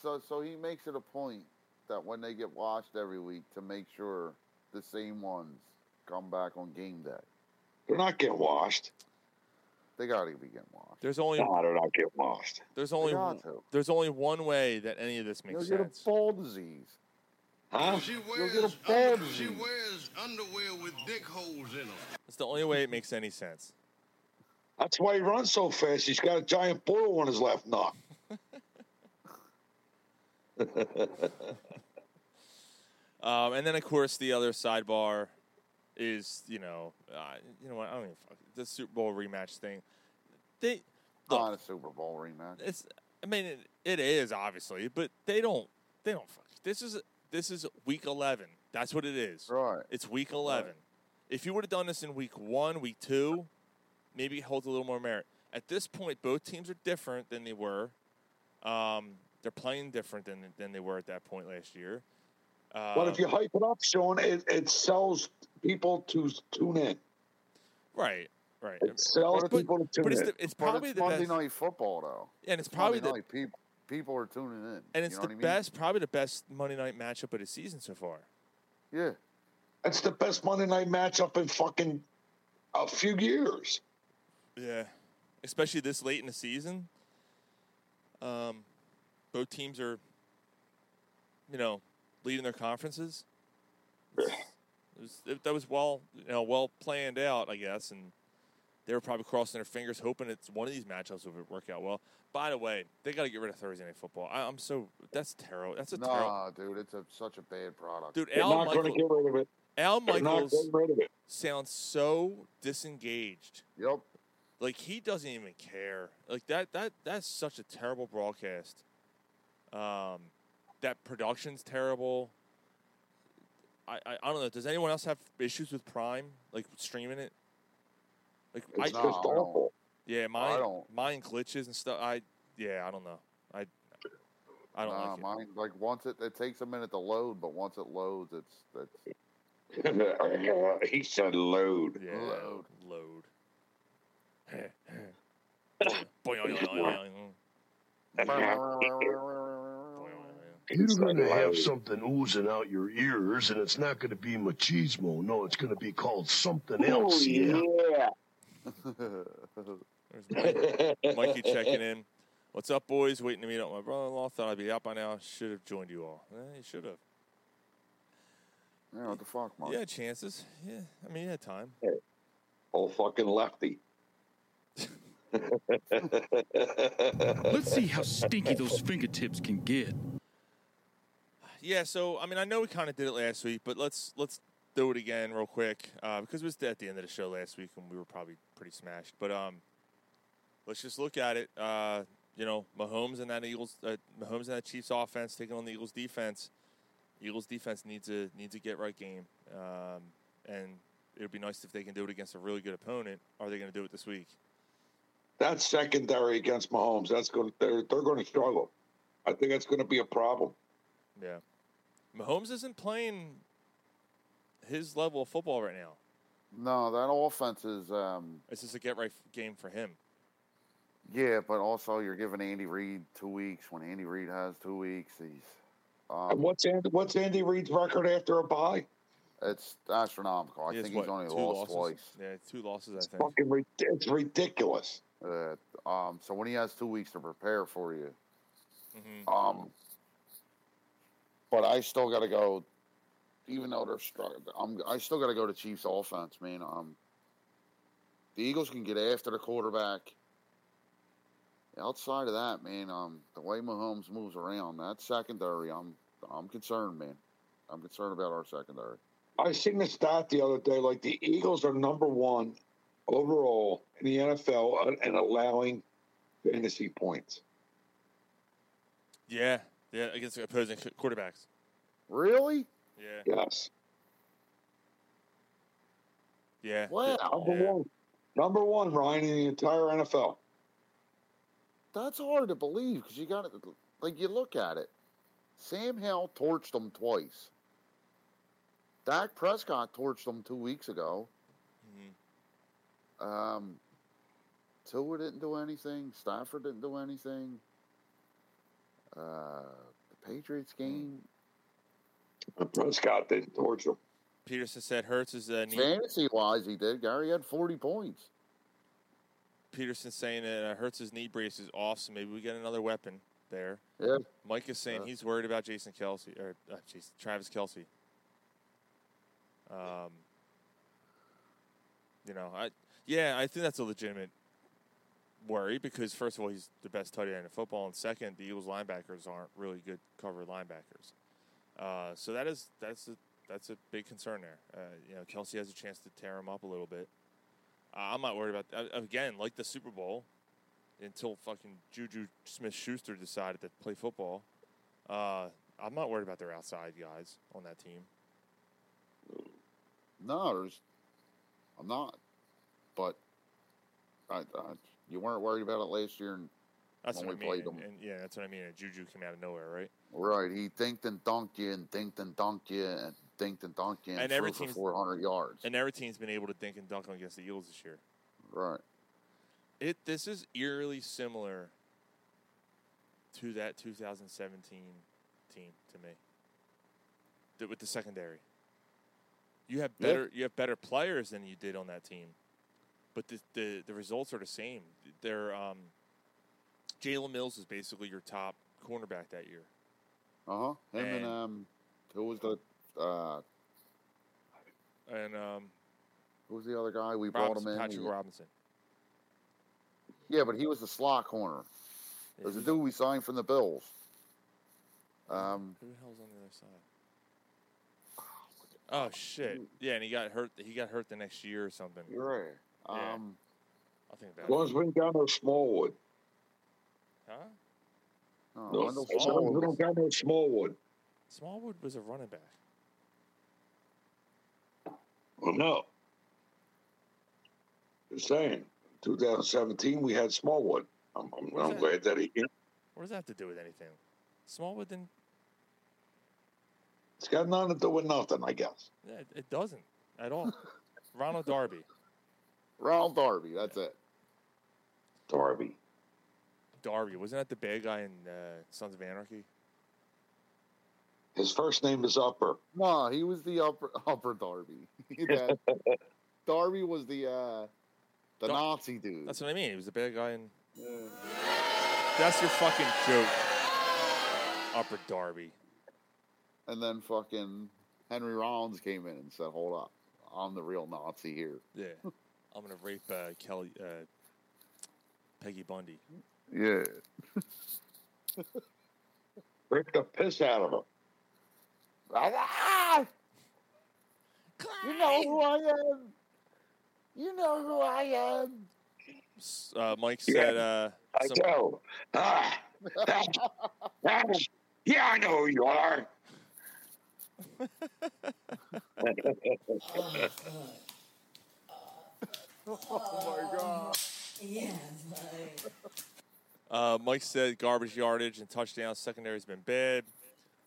So so he makes it a point that when they get washed every week to make sure the same ones come back on game day. They're not getting washed. They gotta be getting washed. There's only No, they're not getting washed. there's only there's only one way that any of this You'll makes get a sense. ball disease. Huh? She You'll wears, get a ball under, she wears underwear with dick holes in them. It's the only way it makes any sense. That's why he runs so fast. He's got a giant boil on his left nut. [LAUGHS] Um, and then of course the other sidebar is you know uh, you know what I don't even fuck the Super Bowl rematch thing. They look, Not a Super Bowl rematch. it's I mean it, it is obviously, but they don't they don't fuck. This is this is week eleven. That's what it is. Right. It's week eleven. If you would have done this in week one, week two, maybe holds a little more merit. At this point, both teams are different than they were. Um, they're playing different than than they were at that point last year. Uh, but if you hype it up, Sean, it, it sells people to tune in. right, right, It sells But- people to tune but it's in. the, it's But probably it's the Monday best, night football though. and it's probably Monday the night people people are tuning in. and it's you know the what I mean? best, probably the best Monday night matchup of the season so far. Yeah. It's the best Monday night matchup in fucking a few years. Yeah, especially this late in the season. Um, both teams are, you know, leading their conferences. It was, it, that was well, you know, well planned out, I guess, and they were probably crossing their fingers, hoping it's one of these matchups would work out well. By the way, they got to get rid of Thursday night football. I, I'm so that's terrible. That's a terrible. Nah, dude, it's a, such a bad product. Dude, They're Al not going to Michaels, get rid of it. Al They're Michaels rid of it. sounds so disengaged. Yep. Like he doesn't even care. Like that that that's such a terrible broadcast. Um, that production's terrible. I, I, I don't know. Does anyone else have issues with Prime, like streaming it? Like It's I, just I don't. awful. yeah, mine don't. mine glitches and stuff. I yeah, I don't know. I I don't Nah, like it. mine like once it it takes a minute to load, but once it loads, it's it's [LAUGHS] he said load. Yeah, Load. load. Boing. He You're going to have load. something oozing out your ears, and it's not going to be machismo. No, it's going to be called something Oh, else. yeah. yeah. [LAUGHS] There's Mikey, Mikey checking in. What's up, boys? Waiting to meet up with my brother-in-law. Thought I'd be out by now. Should have joined you all. Eh, you should have. yeah, what the fuck, man? You had chances. Yeah, I mean, you had time. Old fucking lefty. [LAUGHS] [LAUGHS] Let's see how stinky those fingertips can get. Yeah, so I mean, I know we kind of did it last week, but let's let's do it again real quick uh, because it was at the end of the show last week and we were probably pretty smashed. But um, let's just look at it. Uh, you know, Mahomes and that Eagles, uh, Mahomes and that Chiefs offense taking on the Eagles defense. Eagles defense needs a needs a get right game, um, and it would be nice if they can do it against a really good opponent. Are they going to do it this week? That's secondary against Mahomes. That's going. They're they're going to struggle. I think that's going to be a problem. Yeah, Mahomes isn't playing his level of football right now. No, that offense is um It's just a get right game for him. yeah, but also you're giving Andy Reid two weeks when Andy Reid has two weeks. He's um, what's Andy, what's Andy Reid's record after a bye? it's astronomical. I He think what, he's only lost losses? twice. Yeah, two losses, I It's think. fucking ri- it's ridiculous. Uh, um, so when he has two weeks to prepare for you, Mhm. um, but I still got to go. Even though they're struggling, I'm, I still got to go to Chiefs offense, man. Um, the Eagles can get after the quarterback. Outside of that, man, um, the way Mahomes moves around, that secondary, I'm, I'm concerned, man. I'm concerned about our secondary. I seen the stat the other day. Like the Eagles are number one overall in the NFL and allowing fantasy points. Yeah, yeah, against the opposing quarterbacks. Really? Yeah, Yes, yeah. Wow. number Yeah. one, number one, Ryan in the entire NFL. That's hard to believe because you got to like you look at it. Sam Howell torched them twice. Dak Prescott torched them two weeks ago. Mhm. Um, Tua didn't do anything. Stafford didn't do anything. Uh, the Patriots game, Prescott didn't torch him. Peterson said Hurts is uh, knee. fantasy wise, he did. Gary had forty points. Peterson saying that uh, Hurts's knee brace is off, so maybe we get another weapon there. Yeah, Mike is saying Yeah. he's worried about Jason Kelce or uh, Jason, Travis Kelce. Um, you know, I yeah, I think that's a legitimate worry because first of all, he's the best tight end in football, and second, the Eagles linebackers aren't really good cover linebackers. Uh, so that is that's a that's a big concern there. Uh, you know, Kelce has a chance to tear him up a little bit. Uh, I'm not worried about uh, again, like the Super Bowl, until fucking Juju Smith Schuster decided to play football. Uh, I'm not worried about their outside guys on that team. no. I'm not, but I, I, you weren't worried about it last year, and That's when what I we mean. played And, them. and yeah, that's what I mean. And Juju came out of nowhere, right? Right, he dinked and dunked you, and dinked and dunked you, and dinked and dunked you, and, And every for team's- 400 yards. And every team's been able to think and dunk against the Eagles this year. Right. It this is eerily similar to that 2017 team to me. Th- With the secondary, you have Yeah. better you have better players than you did on that team, but the the, the results are the same. They're um, Jalen Mills is basically your top cornerback that year. Uh huh. Him and, And- um, who was the uh, And um, who was the other guy we brought him in? Patrick We- Robinson. Yeah, but he was the slot corner. There's a dude we signed from the Bills. Um, Who the hell's on the other side? Oh shit! Yeah, and he got hurt. He got hurt the next year or something. you're right. Yeah. Um, I'll think As about long it. as we don't got no Smallwood. Huh? oh, No, Wendell as we Smallwood. don't got no Smallwood. Smallwood was a running back. Well, no. Just saying. 2017, we had Smallwood. I'm, I'm, I'm that? glad that he. What does that have to do with anything? Smallwood didn't. It's got nothing to do with nothing, I guess. Yeah, it- it doesn't at all. Ronald Darby. Ronald Darby. That's it. Darby. Darby wasn't that the bad guy in uh, Sons of Anarchy? His first name is Upper. No, he was the upper [LAUGHS] upper Darby. [LAUGHS] That- [LAUGHS] Darby was the uh, the Dar- Nazi dude. That's what I mean. He was the bad guy in. That's your fucking joke. Upper Darby. And then fucking Henry Rollins came in and said, "Hold up, I'm the real Nazi here." Yeah. I'm gonna rape uh, Kelly, uh, Peggy Bundy. Yeah. [LAUGHS] Rip the piss out of him. Ah! You know who I am. You know who I am. Uh, Mike said. Uh, I some- do. Ah, ah, yeah, I know who you are. oh [LAUGHS] [LAUGHS] my god. [LAUGHS] Yeah, Uh, Mike said garbage yardage and touchdowns. Secondary's been bad.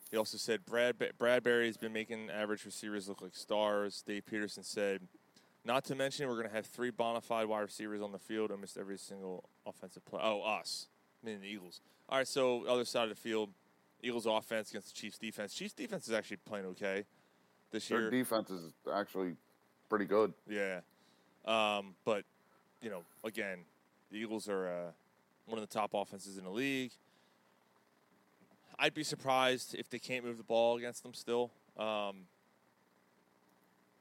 He also said Brad Bradberry's been making average receivers look like stars. Dave Peterson said, not to mention we're going to have three bona fide wide receivers on the field almost every single offensive play. Oh, us, meaning the Eagles. All right, so other side of the field, Eagles offense against the Chiefs defense. Chiefs defense is actually playing okay this Their year. defense is actually pretty good. Yeah. Um, but, you know, again, the Eagles are uh, one of the top offenses in the league. I'd be surprised if they can't move the ball against them still. Um,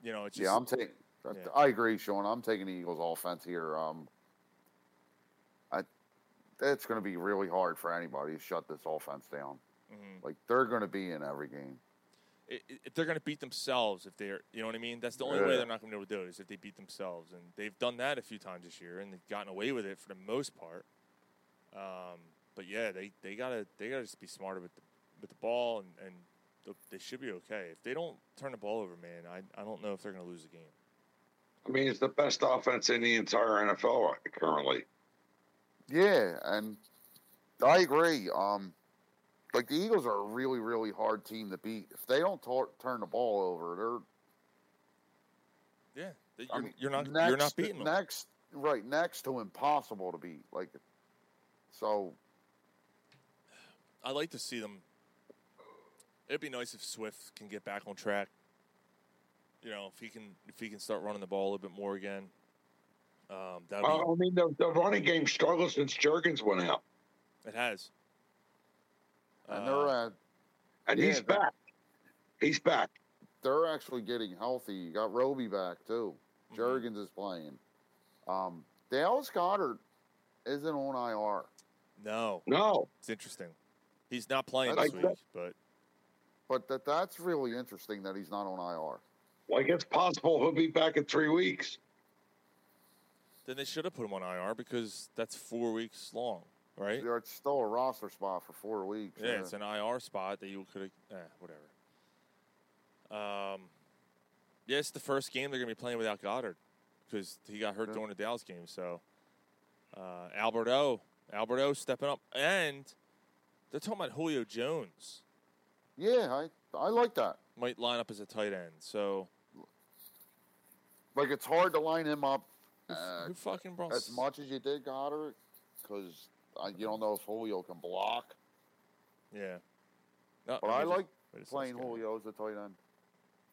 you know, it's just. yeah, I'm taking. Yeah. I agree, Sean. I'm taking the Eagles' offense here. Um, I, it's going to be really hard for anybody to shut this offense down. Mhm. Like they're going to be in every game. I- i- if they're going to beat themselves, if they're, you know what I mean? That's the only way they're not going to be able to do it is if they beat themselves. And they've done that a few times this year, and they've gotten away with it for the most part. Um, but yeah, they, they gotta they gotta just be smarter with the with the ball, and, and they should be okay. If they don't turn the ball over, man, I I don't know if they're going to lose the game. I mean, it's the best offense in the entire NFL currently. Yeah, and I agree. Um, like the Eagles are a really, really hard team to beat. If they don't tor- turn the ball over, they're. Yeah, you're, I mean, you're not next, you're not beating them. next, right next to impossible to beat. Like, so I'd like to see them. It'd be nice if Swift can get back on track. You know, if he can if he can start running the ball a little bit more again. Um, that Uh, I mean, the, the running game struggled since Jurgens went out, it has. And they're uh, and Yeah, he's back. He's back. they're actually getting healthy. You got Roby back too. Mm-hmm. Jurgens is playing. Um, Dallas Goedert isn't on IR. No, No, it's interesting. He's not playing That's this like week, but But that that's really interesting that he's not on IR. like it's possible he'll be back in three weeks. then they should have put him on IR because that's four weeks long, right? Yeah, It's still a roster spot for four weeks. Yeah, it's an IR spot that you could have. Eh, whatever. Um, yeah, it's the first game they're gonna be playing without Goedert because he got hurt Yeah. during the Dallas game. So Uh, Alberto, Alberto stepping up, and they're talking about Julio Jones Yeah, I I like that. might line up as a tight end. So Like it's hard to line him up uh, who fucking brought as much as you did Goedert because you don't know if Julio can block. Yeah. No, But we I like just playing. Julio as a tight end.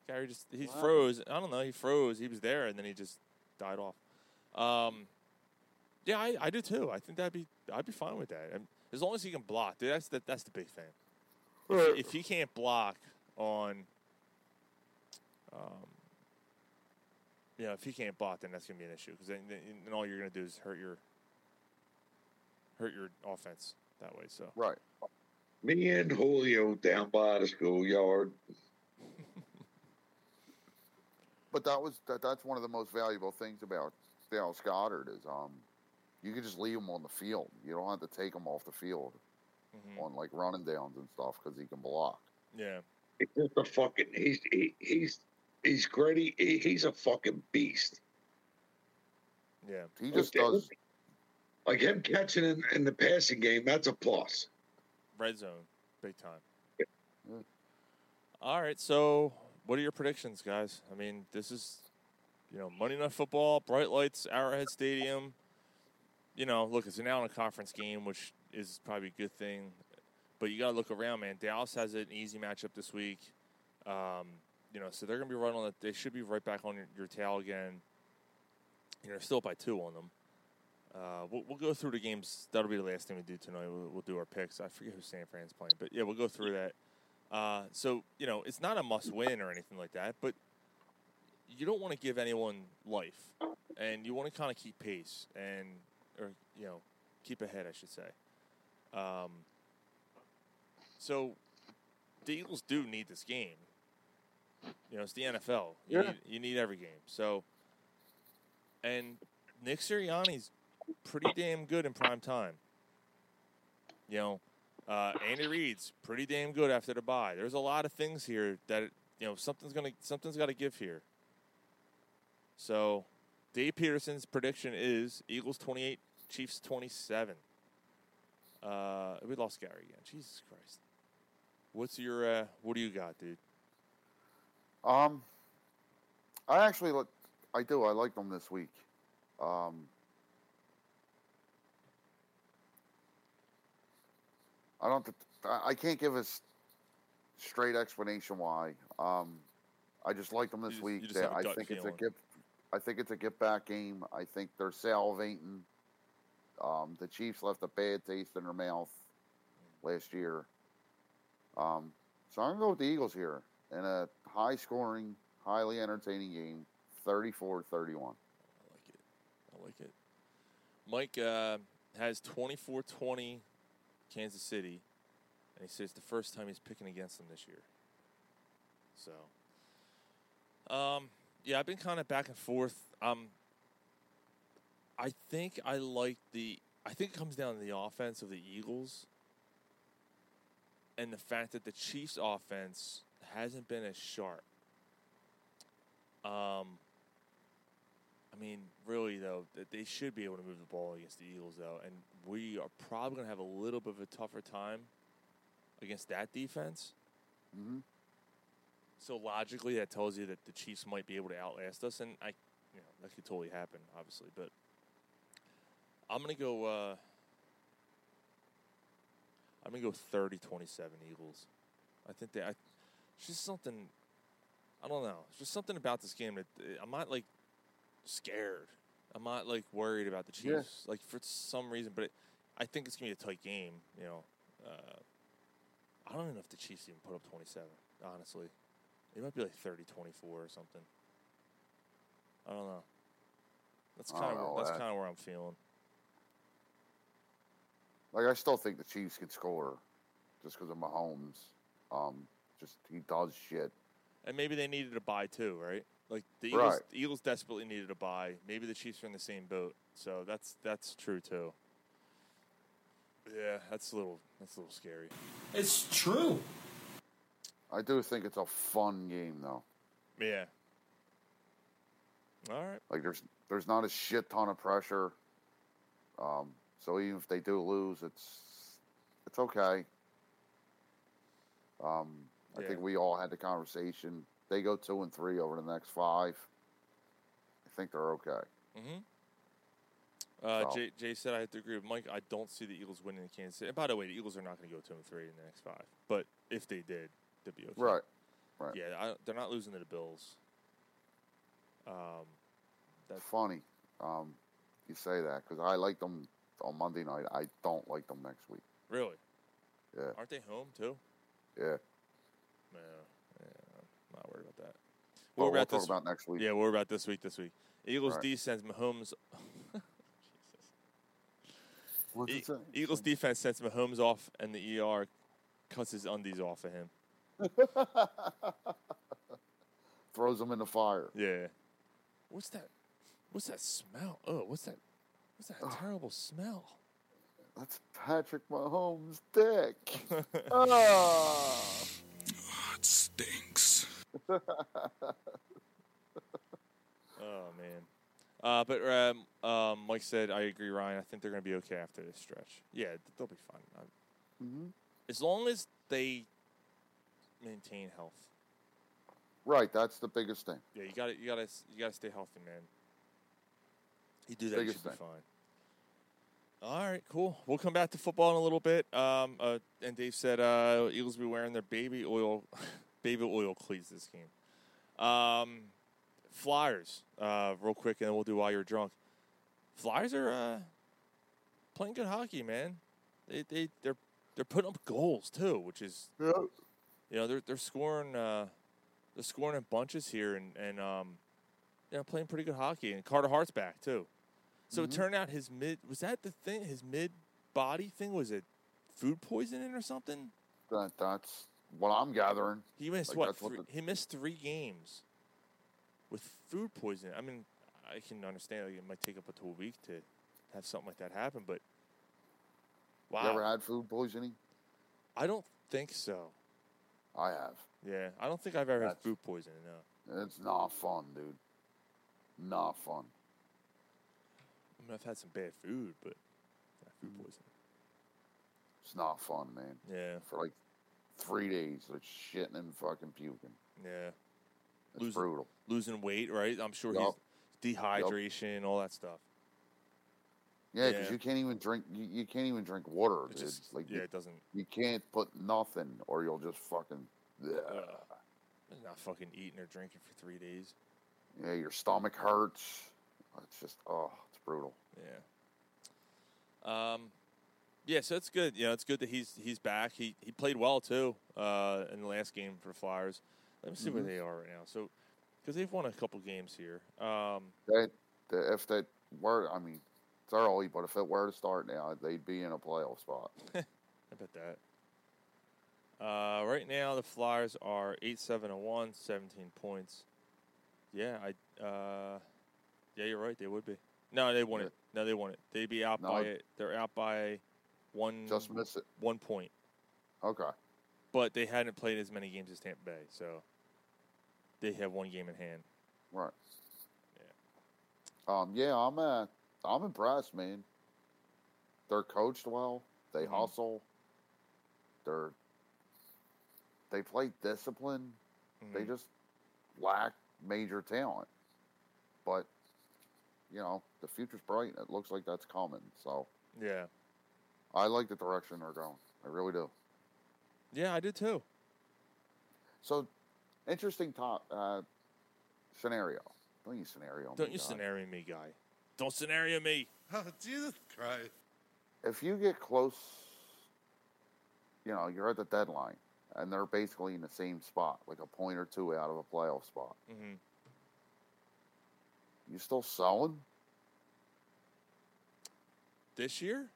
Gary just he Wow. froze. I don't know. He froze. He was there, and then he just died off. Um, yeah, I, I do too. I think that'd be I'd be fine with that. And as long as he can block, dude. That's the that's the big thing. If, he, if he can't block on, um, yeah, if he can't block, then that's gonna be an issue because then, then, then all you're gonna do is hurt your hurt your offense that way. So Right. Me and Julio down by the schoolyard. [LAUGHS] But that was that, that's one of the most valuable things about Dallas Goedert is um you can just leave him on the field. You don't have to take him off the field Mm-hmm. on like running downs and stuff because he can block. yeah, He's just a fucking. He's he, he's he's gritty. He, he's a fucking beast. yeah. He just Okay. does. Like him catching in, in the passing game, that's a plus. red zone, big time. All right, so what are your predictions, guys? I mean, this is, you know, Monday Night Football, bright lights, Arrowhead Stadium. You know, look, it's an out of conference game, which is probably a good thing. But you got to look around, man. Dallas has an easy matchup this week. Um, you know, so they're going to be right on it. They should be right back on your, your tail again. You know, they're still up by two on them. Uh, we'll, we'll go through the games. That'll be the last thing we do tonight. We'll, we'll do our picks. I forget who San Fran's playing, but yeah, we'll go through that. Uh, so you know, it's not a must-win or anything like that, but you don't want to give anyone life, and you want to kind of keep pace and, or you know, keep ahead, I should say. Um, so the Eagles do need this game. You know, it's the NFL. You, Yeah. need, you need every game. So, and Nick Sirianni's pretty damn good in prime time. You know, uh, Andy Reid's pretty damn good after the bye. There's a lot of things here that you know something's gonna something's got to give here. So, Dave Peterson's prediction is Eagles 28, Chiefs 27. Uh, we lost Gary again. Jesus Christ. What's your uh, what do you got, dude? Um, I actually look. I do. I like them this week. Um, I don't. I can't give a straight explanation why. Um, I just like them this just- week. you just They- have a I think it's a get. I think it's a get back game. I think they're salivating. Um, the Chiefs left a bad taste in their mouth last year. Um, so I'm gonna go with the Eagles here in a high scoring, highly entertaining game, 34-31. I like it. I like it. Mike uh, has 24-20 Kansas City, and he says it's the first time he's picking against them this year. So, um, yeah, I've been kind of back and forth. Um, I think I like the. I think it comes down to the offense of the Eagles, and the fact that the Chiefs' offense hasn't been as sharp. Um, I mean, really though, th- they should be able to move the ball against the Eagles though, and we are probably going to have a little bit of a tougher time against that defense. Mm-hmm. So logically, that tells you that the Chiefs might be able to outlast us, and I, you know, that could totally happen, obviously. But I'm gonna go. Uh, I'm gonna go 30-27 Eagles. I think that I, it's just something. I don't know. It's just something about this game that I'm not like scared. I'm not like worried about the Chiefs, Yeah. like for some reason. But it, I think it's gonna be a tight game. You know, uh, I don't even know if the Chiefs even put up 27. Honestly, it might be like 30-24 or something. I don't know. That's kind of that's uh, kind of where I'm feeling. Like I still think the Chiefs could score, just because of Mahomes. Um, just he does shit. And maybe they needed a bye too, right? Like the Eagles, Right. the Eagles desperately needed a bye. Maybe the Chiefs are in the same boat, so that's that's true too. Yeah, that's a little that's a little scary. It's true. I do think it's a fun game though. Yeah. All right. Like there's there's not a shit ton of pressure. Um, so even if they do lose, it's it's okay. Um, I Yeah. think we all had the conversation. They go two and three over the next five. I think they're okay. Mm-hmm. Uh, So- Jay, Jay said I have to agree with Mike. I don't see the Eagles winning in Kansas City. And by the way, the Eagles are not going to go two and three in the next five. But if they did, they'd be okay. Right. Right. Yeah, I, they're not losing to the Bills. Um, That's funny. Um, you say that because I like them on Monday night. I don't like them next week. really? Yeah. Aren't they home too? Yeah. Yeah, not worried about that. Well, What we'll about talk this- about next week. Yeah, what about this week? This week, Eagles Right. D sends Mahomes. [LAUGHS] What's E- it? Eagles defense sends Mahomes off, and the ER cuts his undies off of him. [LAUGHS] Throws them in the fire. Yeah. What's that? What's that smell? Oh, what's that? What's that terrible smell? That's Patrick Mahomes' dick. [LAUGHS] oh. It stinks. [LAUGHS] Oh man. Uh, but um, um, Mike said, I agree, Ryan. I think they're going to be okay after this stretch. Yeah, they'll be fine. Mhm. As long as they maintain health. Right, that's the biggest thing. Yeah, you got to you got to you got to stay healthy, man. You do that, you should be fine. All right, cool. We'll come back to football in a little bit. Um, uh, and Dave said uh, Eagles will be wearing their baby oil, baby oil cleats this game. Um, Flyers, uh, real quick, and then we'll do while you're drunk. Flyers are uh, playing good hockey, man. They they they're they're putting up goals too, which is Yeah. you know they're they're scoring uh, they're scoring in bunches here and and um, you know playing pretty good hockey. And Carter Hart's back too. So it Mhm. turned out his mid was that the thing his mid body thing was it food poisoning or something? That, that's what I'm gathering. He missed Like, what? that's what three, the- he missed three games with food poisoning. I mean, I can understand like, it might take up to a week to have something like that happen, but wow, You ever had food poisoning? I don't think so. I have. Yeah, I don't think I've ever had food poisoning. No, It's not fun, dude. Not fun. I mean I've had some bad food, but food Mm-hmm. poisoning. It's not fun, man. Yeah, For like three days, it's shitting and fucking puking. yeah, It's Losing- brutal. losing weight, right? I'm sure Yup. he's dehydration, all that stuff. Yeah, because Yeah. you can't even drink. You, you can't even drink water. It dude. just It's like yeah, you, it doesn't. you can't put nothing, or you'll just fucking. Uh, not fucking eating or drinking for three days. Yeah, your stomach hurts. It's just oh, it's brutal. Yeah. Um, yeah, so it's good. You know, it's good that he's he's back. He he played well too uh, in the last game for the Flyers. Let me see where Mhm. they are right now. So, because they've won a couple games here. Um, That, that if that were, I mean, it's early, but if it were to start now, they'd be in a playoff spot. [LAUGHS] I bet that. Uh, right now, the Flyers are 8 7 and 1, 17 points. Yeah, I. Uh, yeah, you're right. They would be. No, they won it. No, they won it. They'd be out No. by it. They're out by one. Just miss it. One point. Okay. But they hadn't played as many games as Tampa Bay, so they have one game in hand. Right. Yeah. Um. Yeah, I'm. Uh, I'm impressed, man. They're coached well. They Mhm. hustle. They're. They play discipline. They Mhm. just lack major talent. But, you know, the future's bright. and It looks like that's coming. So Yeah. I like the direction they're going. I really do. Yeah, I do too. So, interesting top uh, scenario. Don't use scenario. Don't me, you God. scenario me, guy. Don't scenario me. [LAUGHS] Oh, Jesus Christ. If you get close, you know, you're at the deadline, and they're basically in the same spot, like a point or two out of a playoff spot. hmm You still selling? This year?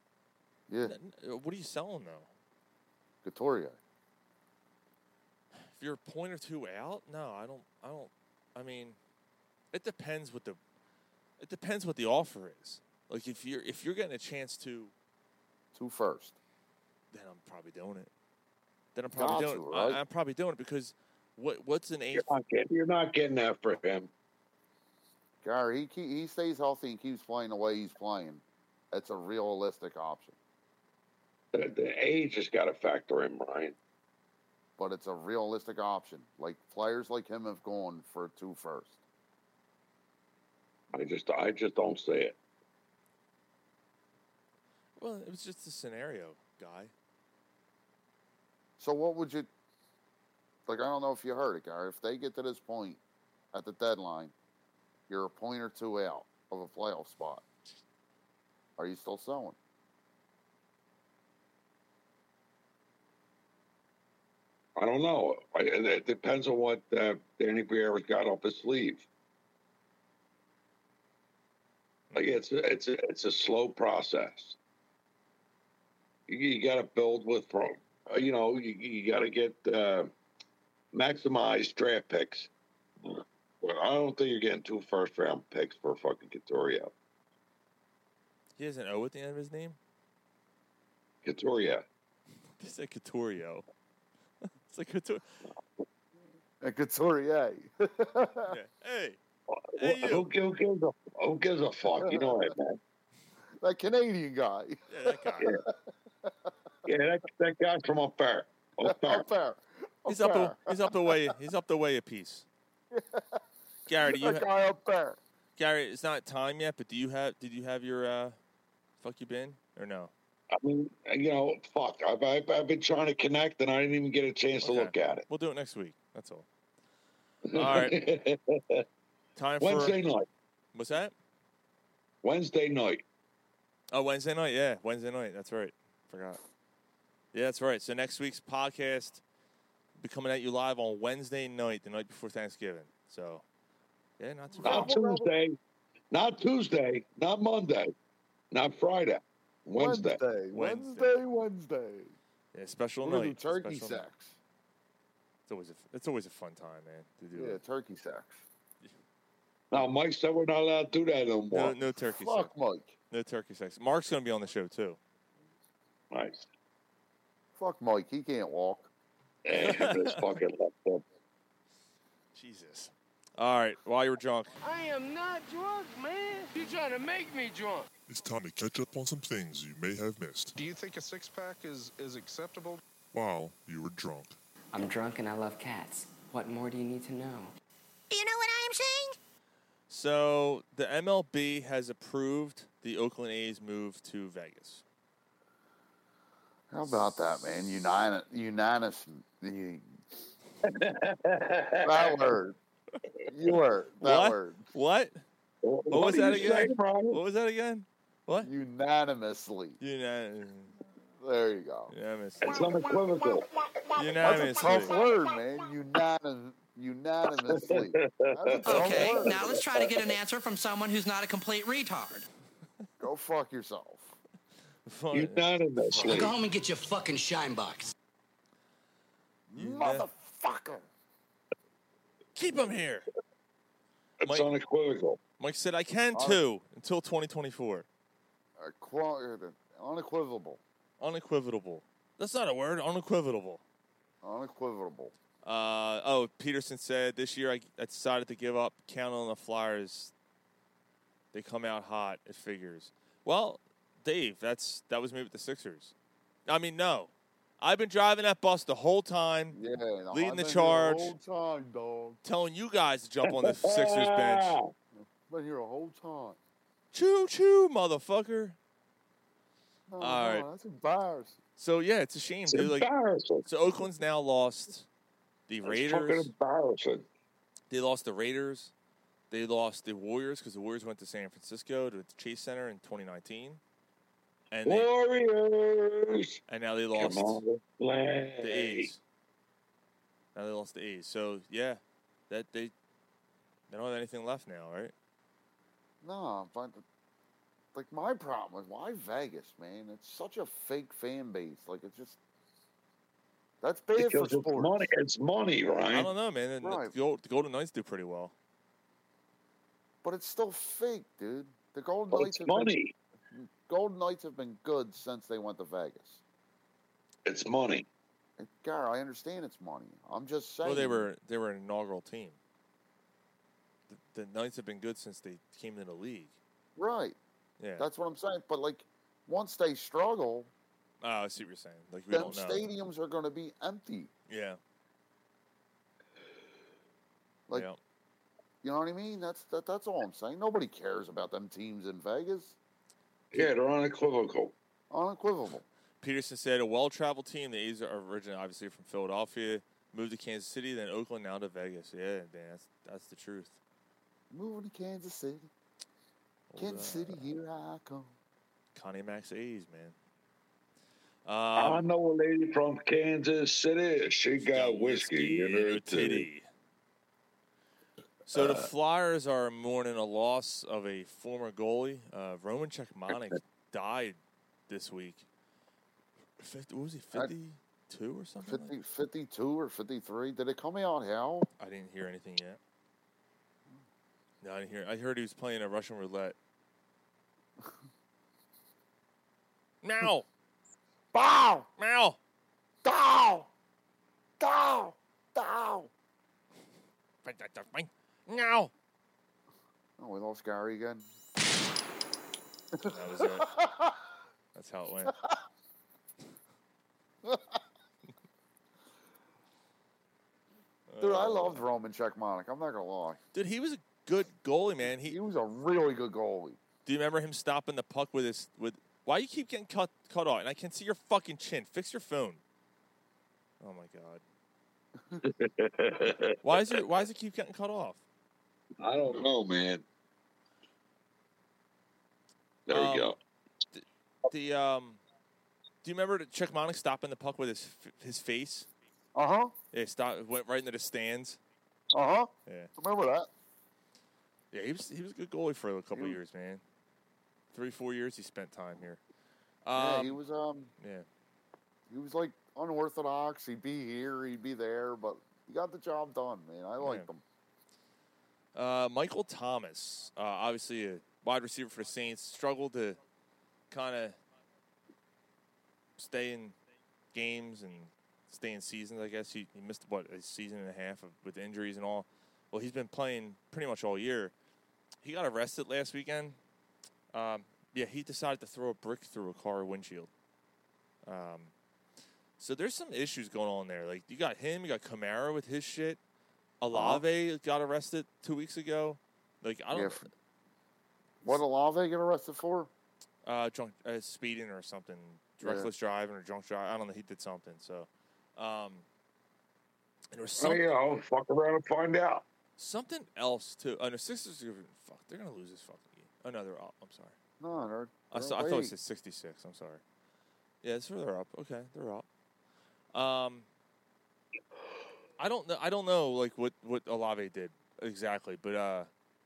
Yeah, N- n- uh, What are you selling though? Couturier. If you're a point or two out, no, I don't. I don't. I mean, it depends what the. It depends what the offer is. Like if you're if you're getting a chance to, Two first. then I'm probably doing it. Then I'm probably Got doing to, it. I, right? I'm probably doing it because what what's an eighth? You're not getting, you're not getting that for him. Gary, he he stays healthy and keeps playing the way he's playing. it's a realistic option, The, the age has got to factor in, Brian. but it's a realistic option. Like players like him have gone for two first. I just, I just don't see it. Well, it was just a scenario, guy. So what would you like? I don't know if you heard it, guy. If they get to this point at the deadline, you're a point or two out of a playoff spot. Are you still selling? I don't know. It it depends on what uh, Danny Briere's got up his sleeve. Like it's a, it's a, it's a slow process. You, you got to build with from, uh, you know, you, you got to get uh, maximize draft picks. Well, I don't think you're getting two first round picks for fucking Couturier. He has an O at the end of his name. Couturier. [LAUGHS] He said Couturier. It's like Couture. And Couturier. Yeah. Hey, Hey. Who, who gives a who gives a fuck? You know that man. [LAUGHS] that Canadian guy. yeah, that guy. Yeah, yeah that, that guy from up there. Up [LAUGHS] there. Up there. He's up. A, he's up the way. He's up the way a piece. [LAUGHS] Gary, do you? that Ha- guy up there. Gary, it's not time yet, but do you have? Did you have your uh, fuck you been or no? I mean, uh, you know, fuck. I've, I've, I've been trying to connect, and I didn't even get a chance to look at it. We'll do it next week. That's all. [LAUGHS] All right. Time for Wednesday night. What's that? Wednesday night. Oh, Wednesday night. Yeah, Wednesday night. That's right. Forgot. Yeah, that's right. So next week's podcast will be coming at you live on Wednesday night, the night before Thanksgiving. So, yeah, not too Not. Tuesday. Not Tuesday. Not Monday. Not Friday. Wednesday. Wednesday. Wednesday. Wednesday. Wednesday. Yeah, special We're gonna do night. turkey special sex. night. It's always a, it's always a fun time, man, to do Yeah, it. turkey sex. Now, Mike said we're not allowed to do that no more. No, no turkey sex. Fuck Mike. No turkey sex. Mark's gonna be on the show too. Nice. Fuck Mike. He can't walk. [LAUGHS] And this fucking [LAUGHS] left foot. Jesus. All right. While you were drunk, I am not drunk, man. You're trying to make me drunk. It's time to catch up on some things you may have missed Do you think a six pack is, is acceptable? while you were drunk. I'm drunk and I love cats. What more do you need to know? Do you know what I am saying? so the MLB has approved the Oakland A's move to Vegas. How about that, man? United, unanimous. You, [LAUGHS] that word. You word. [LAUGHS] That what? word. What? What, What was do that again? say, What was that again? What? Unanimously. Unanim- There you go. unanimous. It's unequivocal. That's a Unanimously. tough word, man. Unanim- unanimously. That's a tough Okay, word. now let's try to get an answer from someone who's not a complete retard. Go fuck yourself. Fun. Unanimously. Go home and get your fucking shine box. Motherfucker. Keep him here. It's Mike- unequivocal. Mike said I can too until 2024. Unequivocal. Unequivocal. That's not a word. Unequivocal. Unequivocal. Uh, oh, Peterson said this year I, I decided to give up counting on the Flyers. They come out hot. It figures. Well, Dave, that's that was me with the Sixers. I mean, no, I've been driving that bus the whole time, Yeah. Leading I've the been here charge. whole time, dog. telling you guys to jump on the [LAUGHS] Sixers bench. Been here a whole time. Choo choo, motherfucker. No, All no, right. That's embarrassing. So yeah, it's a shame, It's dude. Like, embarrassing. so Oakland's now lost the It's Raiders. embarrassing. They lost the Raiders. They lost the Warriors because the Warriors went to San Francisco to the Chase Center in 2019, and they, Warriors. and now they Come lost on, let's play. the A's. Now they lost the A's. So yeah, that they they don't have anything left now, right? No, but like my problem is why Vegas, man? It's such a fake fan base. Like it's just that's bad for Because it's sports. money. It's money, I don't know, man. And Right. The, Gold- the Golden Knights do pretty well. But it's still fake, dude. The Golden But Knights it's have money. Been Golden Knights have been good since they went to Vegas. It's money. And, Gar, I understand it's money. I'm just saying. Well, they were they were an inaugural team. The, the Knights have been good since they came into the league. right. Yeah. That's what I'm saying. But like, once they struggle, Oh, I see what you're saying. Like we them don't know. stadiums are going to be empty. Yeah. Like, yeah. you know what I mean? That's that. That's all I'm saying. Nobody cares about them teams in Vegas. Yeah, they're unequivocal. Unequivocal. Peterson said a well-traveled team. The A's are originally obviously from Philadelphia, moved to Kansas City, then Oakland, now to Vegas. Yeah, man, that's that's the truth. Moving to Kansas City. Old, Kansas City, here I come. Connie Mack's A's, man. I Um, know a lady from Kansas City. She got whiskey in her titty. So the Uh, Flyers are mourning a loss of a former goalie. Uh, Roman Cechmanek died this week. 50, what was he, 52 or something? like 52 or 53. Did it come out how? I didn't hear anything yet. No, I didn't hear. I heard he was playing a Russian roulette. [LAUGHS] Now! Bow! Meow. Dow! Dow! Dow! Meow. Oh, we lost Gary again. That was it. That's how it went. Dude, I uh, loved Roman Cechmanek. I'm not gonna lie. Dude, he was a good goalie, man. He, He was a really good goalie. Do you remember him stopping the puck with his with? Why you keep getting cut cut off? And I can see your fucking chin. Fix your phone. Oh my god. [LAUGHS] Why is it? Why does it keep getting cut off? I don't know, man. There Um, you go. The um, do you remember the Cechmanek stopping the puck with his his face? Uh huh. Yeah, stopped, Went right into the stands. Uh huh. Yeah. Remember that? Yeah, he was he was a good goalie for a couple of years, man. Three four years he spent time here. yeah, Um, he was um yeah. he was like unorthodox. He'd be here, he'd be there, but he got the job done, man. I liked him. Uh, Michael Thomas, uh, obviously a wide receiver for the Saints, struggled to kind of stay in games and stay in seasons. I guess he, he missed what a season and a half of, with injuries and all. Well, he's been playing pretty much all year. He got arrested last weekend. Um, yeah, he decided to throw a brick through a car windshield. Um, so there's some issues going on there. Like you got him, you got Kamara with his shit. Olave got arrested two weeks ago. Like I don't, f- What Alave Olave get arrested for? uh, drunk uh, speeding or something, Yeah. reckless driving or drunk driving. I don't know. He did something. So, um, and there was Oh, some, yeah, I'll fuck around and find out. something else too. Oh, no, Sixers are gonna fuck. They're gonna lose this fucking game. Oh no, they're up. I'm sorry. No, they're, I, they're saw, I thought it away. said 66. I'm sorry. Yeah, it's they're up. Okay, they're up. Um, I don't know. I don't know like what what Olave did exactly, but uh,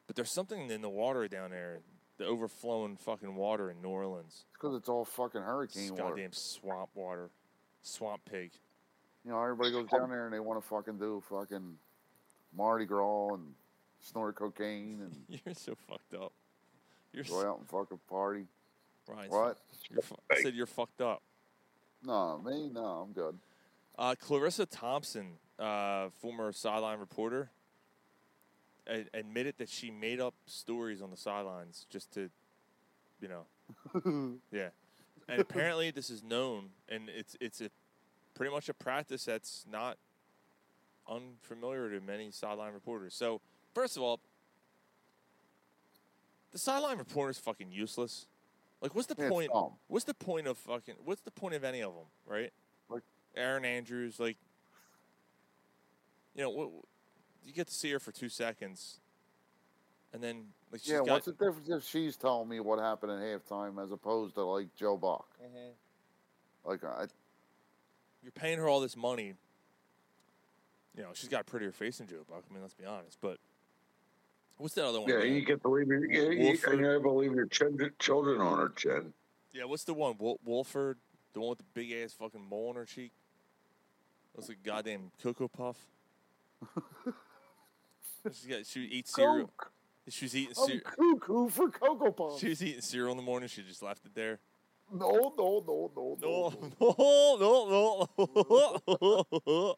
but there's something in the water down there, the overflowing fucking water in New Orleans. It's because it's all fucking hurricane water. goddamn swamp water, swamp pig. You know, everybody goes down there and they want to fucking do fucking Mardi Gras and snort cocaine and [LAUGHS] You're so fucked up. You're go s- out and fucking party. Ryan, What? You're fu- I said you're fucked up. No, me, no, I'm good. Uh, Charissa Thompson, uh, former sideline reporter, a- admitted that she made up stories on the sidelines just to, you know, [LAUGHS] yeah. And apparently, this is known, and it's it's a pretty much a practice that's not unfamiliar to many sideline reporters. So, first of all, the sideline reporter is fucking useless. Like, what's the Yeah, point? What's the point of fucking? What's the point of any of them, right? Like Erin Andrews, like, you know, you get to see her for two seconds, and then like she's yeah, got, what's the difference if she's telling me what happened at halftime as opposed to like Joe Buck? Mm-hmm. Like I, you're paying her all this money. You know, she's got a prettier face than Joe Buck. I mean, let's be honest. But what's that other one? Yeah, man? you get to leave your, you, you, Wolford. and you have to leave your children, children on her chin. Yeah, what's the one? Wol- Wolford, the one with the big ass fucking mole on her cheek. Looks like a goddamn cocoa puff. She got she eats cereal. She was eating I'm cereal. cuckoo for Cocoa Puffs. She was eating cereal in the morning. She just left it there. No, no, no, no, no, no, no, no, no, no, no,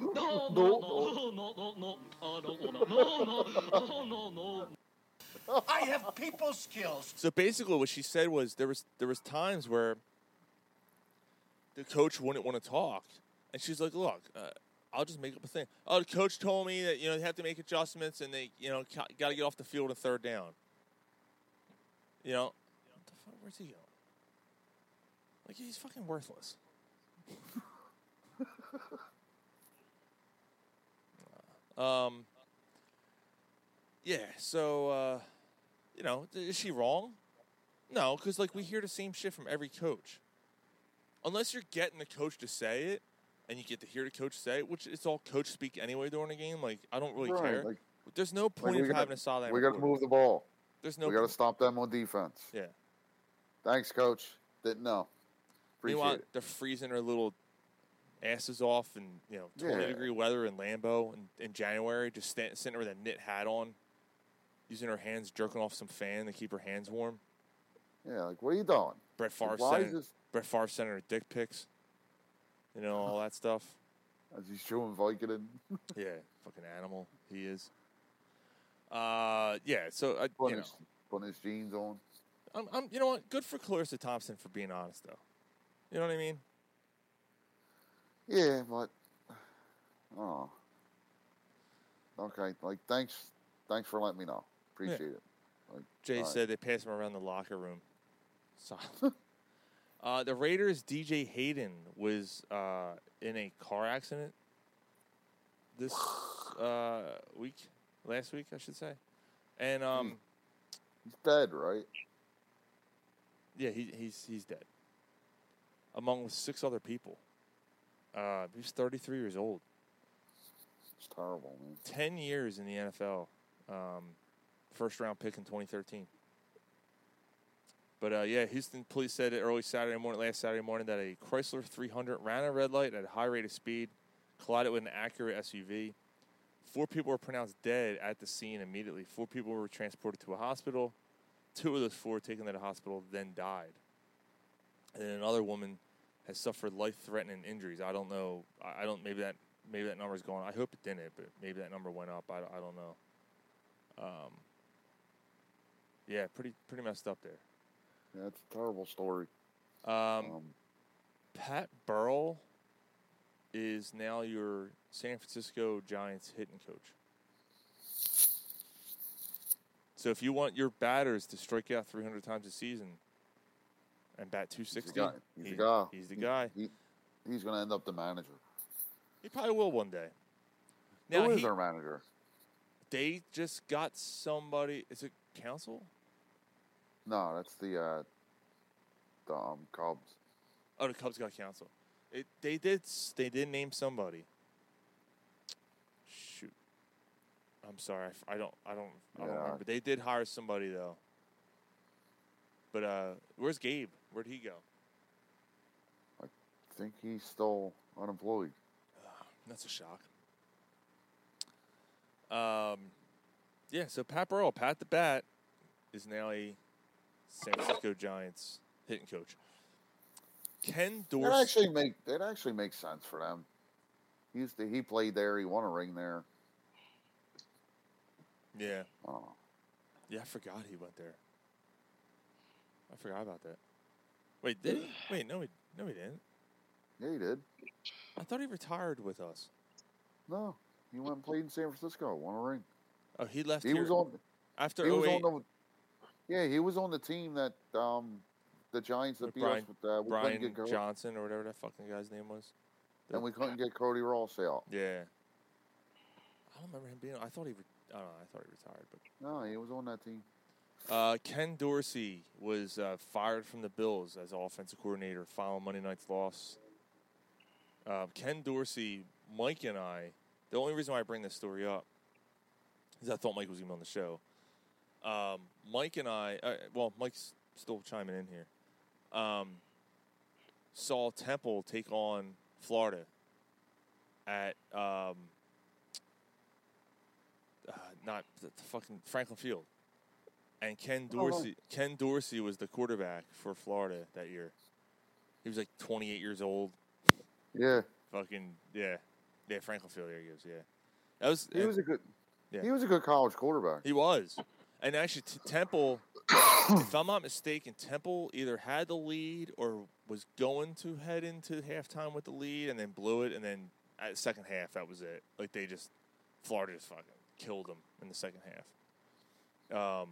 No, no, no, no, no. no, no, no. I have people skills. So basically, what she said was there was there was times where the coach wouldn't want to talk, and she's like, "Look, uh, I'll just make up a thing. Oh, the coach told me that you know they have to make adjustments and they you know got to get off the field a third down. You know, what the fuck? Where's he going? Like he's fucking worthless. [LAUGHS] um. Yeah. So, uh, you know, is she wrong? No, because like we hear the same shit from every coach. Unless you're getting the coach to say it, and you get to hear the coach say which it's all coach speak anyway during a game. Like I don't really Right, care. like- There's no point we of gotta- having a sideline. We got to move the ball. There's no We got to stop them on defense. Yeah. Thanks, coach. Didn't know. Appreciate Meanwhile, it. they're freezing their little asses off in you know 20 Yeah. degree weather in Lambeau in, in January, just sta sitting with a knit hat on, using her hands, jerking off some fan to keep her hands warm. Yeah, like what are you doing? Brett Favre sending this- Brett Favre sending her dick pics, you know all that stuff. As he's chewing Vicodin. [LAUGHS] Yeah, fucking animal he is. Uh, yeah. So I, you putting, know, his, putting his jeans on. I'm, I'm, you know what? Good for Charissa Thompson for being honest, though. You know what I mean? Yeah, but oh, okay. Like thanks, thanks for letting me know. Appreciate it. Like, Jay all right. said they passed him around the locker room. So, [LAUGHS] uh, the Raiders' DJ Hayden was uh, in a car accident this [SIGHS] uh, week, last week, I should say, and um, he's dead, right? yeah, he, he's he's dead, among with six other people. Uh, he's 33 years old. It's terrible, man. 10 years in the NFL. Um, first round pick in 2013. But uh, yeah, Houston police said early Saturday morning, last Saturday morning, that a Chrysler 300 ran a red light at a high rate of speed, collided with an Acura SUV. Four people were pronounced dead at the scene immediately. Four people were transported to a hospital. Two of those four taken to the hospital then died. And then another woman has suffered life-threatening injuries. I don't know. I don't. Maybe that. Maybe that number's going. I hope it didn't, but maybe that number went up. I, I don't know. Um. Yeah, pretty pretty messed up there. Yeah, it's a terrible story. Um, Pat Burrell is now your San Francisco Giants hitting coach. So if you want your batters to strike out 300 times a season and bat 260, guy. He's he- the guy. He's the guy. He, he's going to end up the manager. He probably will one day. Who Now is he- their manager? They just got somebody. Is it Counsell? No, that's the uh, the um, Cubs. Oh, the Cubs got Counsell. It, they did. They did name somebody. Shoot. I'm sorry. I don't. I don't. I don't Yeah. remember. They did hire somebody though. But uh, where's Gabe? Where'd he go? I think he's still unemployed. That's a shock. Um, yeah. So Pat Burrell, Pat the Bat, is now a San Francisco Giants hitting coach. Ken That Dorsey. actually make that actually makes sense for them. He used to, he played there. He won a ring there. Yeah. Oh, Yeah, I forgot he went there. I forgot about that. Wait, did he? [SIGHS] Wait, no, he no, he didn't. yeah, he did. I thought he retired with us. No, he went and played in San Francisco. Won a ring. Oh, he left He here was on. after he was on oh the. Yeah, he was on the team that um, the Giants that beat Brian, us with uh, we couldn't Brian get Johnson or whatever that fucking guy's name was. and we couldn't [CLEARS THROAT] get Cody Ross out. Yeah. I don't remember him being. I thought he. Re- I don't know. I thought he retired, but. No, he was on that team. Uh, Ken Dorsey was uh, fired from the Bills as offensive coordinator following Monday night's loss. Uh, Ken Dorsey, Mike and I, the only reason why I bring this story up is I thought Mike was going to be on the show. Um, Mike and I, uh, well, Mike's still chiming in here, um, saw Temple take on Florida at um, uh, not the, the fucking Franklin Field. And Ken Oh. Dorsey, Ken Dorsey was the quarterback for Florida that year. He was like 28 years old. Yeah, Fucking yeah, yeah. Franklin Field. There he goes. Yeah, that was. he and- was a good. Yeah. He was a good college quarterback. He was, And actually, t- Temple, if I'm not mistaken, Temple either had the lead or was going to head into halftime with the lead and then blew it. And then at second half, that was it. Like they just, Florida just fucking killed them in the second half. Um,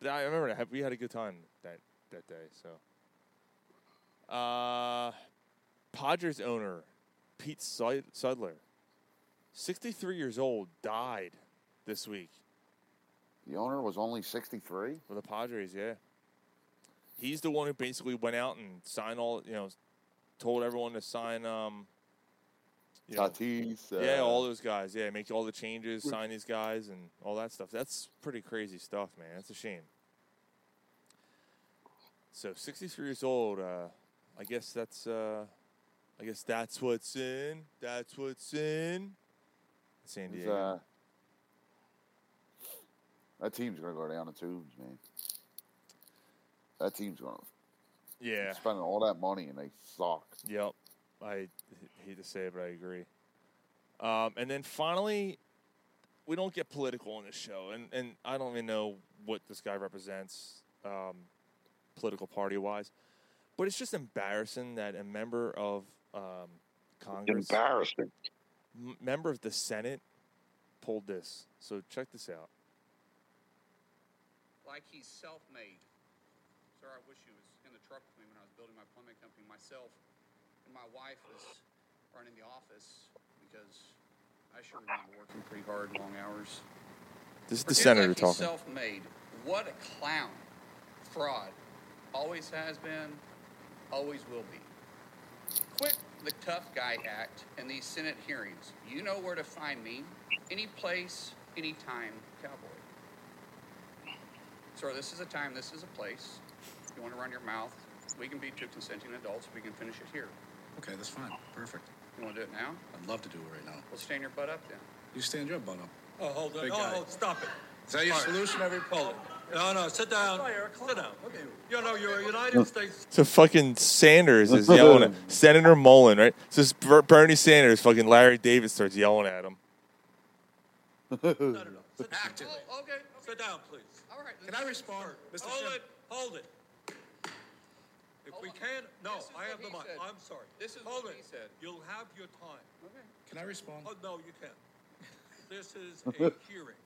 but I remember that we had a good time that that day. So, uh, Padres owner Pete Sud- Seidler, 63 years old, died this week. The owner was only 63. For the Padres, yeah. He's the one who basically went out and signed all, you know, told everyone to sign, um, you know, Tatis. yeah, uh, all those guys. Yeah, make all the changes, sign these guys, and all that stuff. That's pretty crazy stuff, man. That's a shame. So, 63 years old. Uh, I guess that's. Uh, I guess that's what's in. That's what's in. San Diego. That team's gonna go down the tubes, man. That team's gonna yeah. spending all that money and they suck. Yep. I hate to say it, but I agree. Um, and then finally, we don't get political on this show, and, and I don't even know what this guy represents, um, political party wise, but it's just embarrassing that a member of um, Congress, Embarrassing. m- member of the Senate, pulled this. So check this out. Like he's self-made. Sir, I wish he was in the truck with me when I was building my plumbing company myself, and my wife was running the office because I sure remember working pretty hard, long hours. This is the Pretends senator like he's talking. Self-made. What a clown! Fraud. Always has been. Always will be. Quit the tough guy act in these Senate hearings. You know where to find me. Any place, anytime, cowboy. Sir, this is a time, this is a place. If you want to run your mouth, we can be two consenting adults. We can finish it here. Okay, that's fine. Perfect. You want to do it now? I'd love to do it right now. Well, stand your butt up then. You stand your butt up. Oh, hold on. Big Oh, guy. oh, stop it. Is that your Fire. solution? Every Hold. No, no, sit down. Sit down. You know, you're a United States. So fucking Sanders is yelling at Senator Mullin, right? So this Ber- Bernie Sanders, fucking Larry David starts yelling at him. Active. Oh, okay. Sit down, please. All right. Can I respond? Mr. Hold Chairman? it. Hold it. If we can, no, This is I what have the he mic. said. I'm sorry. This is Hold what it. he said. You'll have your time. Okay. Can I respond? Oh, no, you can't. This is [LAUGHS] a hearing.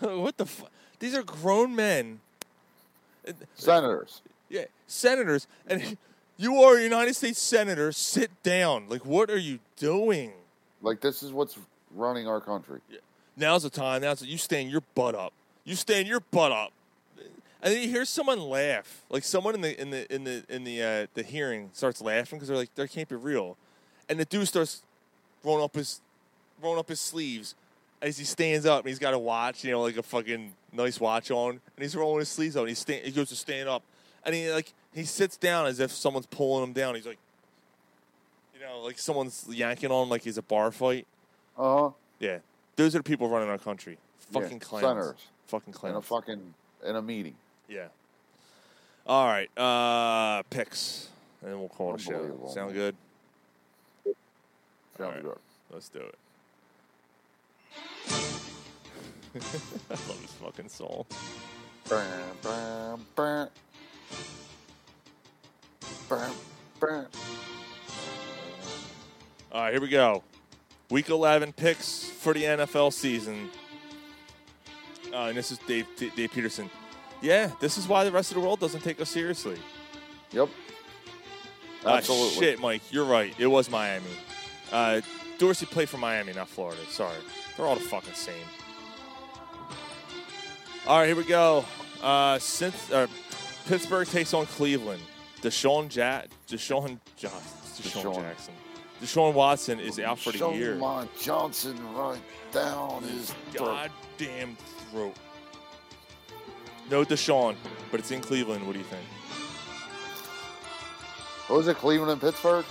[LAUGHS] what the fuck? These are grown men. Senators. Yeah, senators. And [LAUGHS] you are a United States senator. Sit down. Like, what are you doing? Like this is what's running our country. Now's the time. Now's the, you stand your butt up. You stand your butt up. And then you hear someone laugh, like someone in the in the in the in the uh, the hearing starts laughing because they're like, "That can't be real," and the dude starts rolling up his rolling up his sleeves as he stands up and he's got a watch, you know, like a fucking nice watch on, and he's rolling his sleeves up and he stand, he goes to stand up, and he like he sits down as if someone's pulling him down. He's like, you know, like someone's yanking on him like he's a bar fight. Uh huh. Yeah, those are the people running our country. Yeah, Fucking clowns. senators. Fucking In a fucking in a meeting. Yeah. All right. Uh, picks, and we'll call it a show. Sound good? Sounds All right, good. Let's do it. [LAUGHS] I love this fucking song. Bam, bam, bam. Bam, bam. All right, here we go. Week 11 picks for the NFL season. Uh, and this is Dave, Dave Peterson. Yeah, this is why the rest of the world doesn't take us seriously. Yep. Ah, Absolutely. shit, Mike, you're right. It was Miami. Uh, Dorsey played for Miami, not Florida. Sorry. They're all the fucking same. All right, here we go. Uh, since uh, Pittsburgh takes on Cleveland, Deshaun, ja- Deshaun, jo- Deshaun, Deshaun. Jackson. Deshaun Watson is out for the Show year. my Johnson right down his. Goddamn throat. No Deshaun, but it's in Cleveland. What do you think? What was it, Cleveland and Pittsburgh?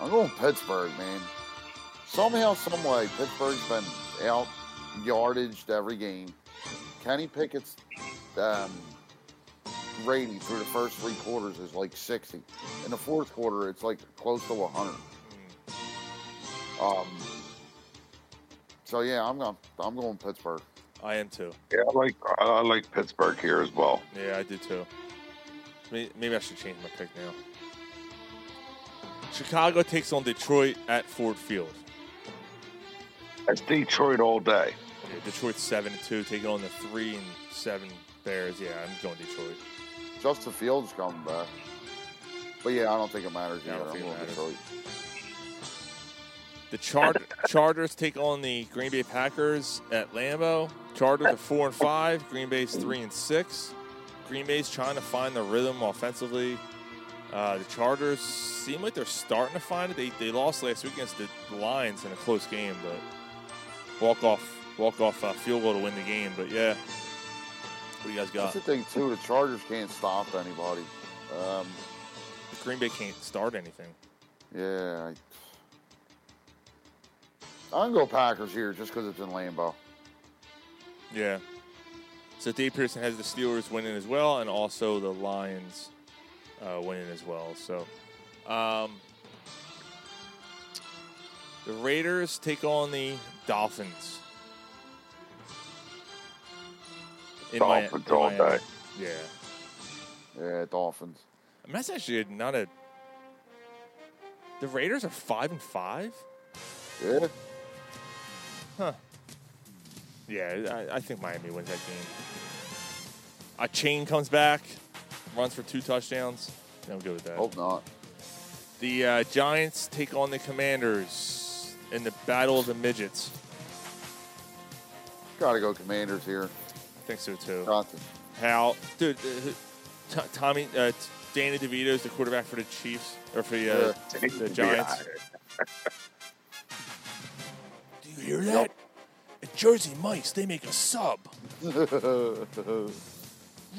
I'm going Pittsburgh, man. Somehow, some way, Pittsburgh's been out yardaged every game. Kenny Pickett's um, rating through the first three quarters is like 60. In the fourth quarter, it's like close to 100. Um, So yeah, I'm going. I'm going Pittsburgh. I am too. Yeah, I like I like Pittsburgh here as well. Yeah, I do too. Maybe I should change my pick now. Chicago takes on Detroit at Ford Field. That's Detroit all day. Yeah, Detroit's seven and two, taking on the three and seven Bears. Yeah, I'm going Detroit. Justin Fields coming back. But yeah, I don't think it matters Yeah, I either. don't I'm think it going matters. Detroit. The Char- Chargers take on the Green Bay Packers at Lambeau. Chargers are four and five. Green Bay's three and six. Green Bay's trying to find the rhythm offensively. Uh, the Chargers seem like they're starting to find it. They, they lost last week against the Lions in a close game, but walk off walk off uh, field goal to win the game. But yeah, what do you guys got? That's the thing too. The Chargers can't stop anybody. Um, Green Bay can't start anything. yeah, I, I'm gonna go Packers here just because it's in Lambeau. Yeah. So Dave Pearson has the Steelers winning as well, and also the Lions uh, winning as well. So um, the Raiders take on the Dolphins. In Dolphins in all day. Yeah. Yeah, Dolphins. I mean, that's actually not a. The Raiders are five and five. Yeah. Huh. Yeah, I, I think Miami wins that game. Achane comes back, runs for two touchdowns. Yeah, I'm good with that. Hope not. The uh, Giants take on the Commanders in the Battle of the Midgets. Gotta go Commanders here. I think so too. Got to. How, dude? Uh, T- Tommy, uh, t- Danny DeVito is the quarterback for the Chiefs or for the, uh, the Giants. [LAUGHS] Do you hear that? At Jersey Mike's, they make a sub. [LAUGHS]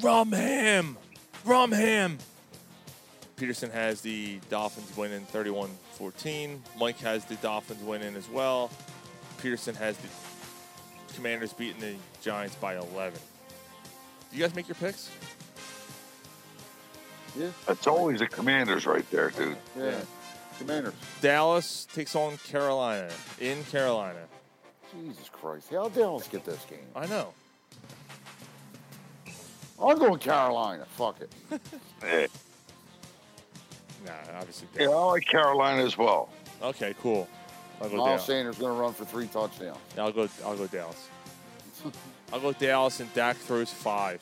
Rum ham. Rum ham. Peterson has the Dolphins winning 31 14. Mike has the Dolphins winning as well. Peterson has the Commanders beating the Giants by 11. Do you guys make your picks? Yeah. That's always the Commanders right there, dude. Yeah. Commanders. Dallas takes on Carolina in Carolina. Jesus Christ. How Dallas get this game? I know. I'm going Carolina. Fuck it. Yeah, [LAUGHS] Nah, obviously. yeah, I like Carolina as well. Okay, cool. I'll go Miles Dallas. Sanders going to run for three touchdowns. Yeah, I'll go. I'll go Dallas. [LAUGHS] I'll go Dallas, and Dak throws five.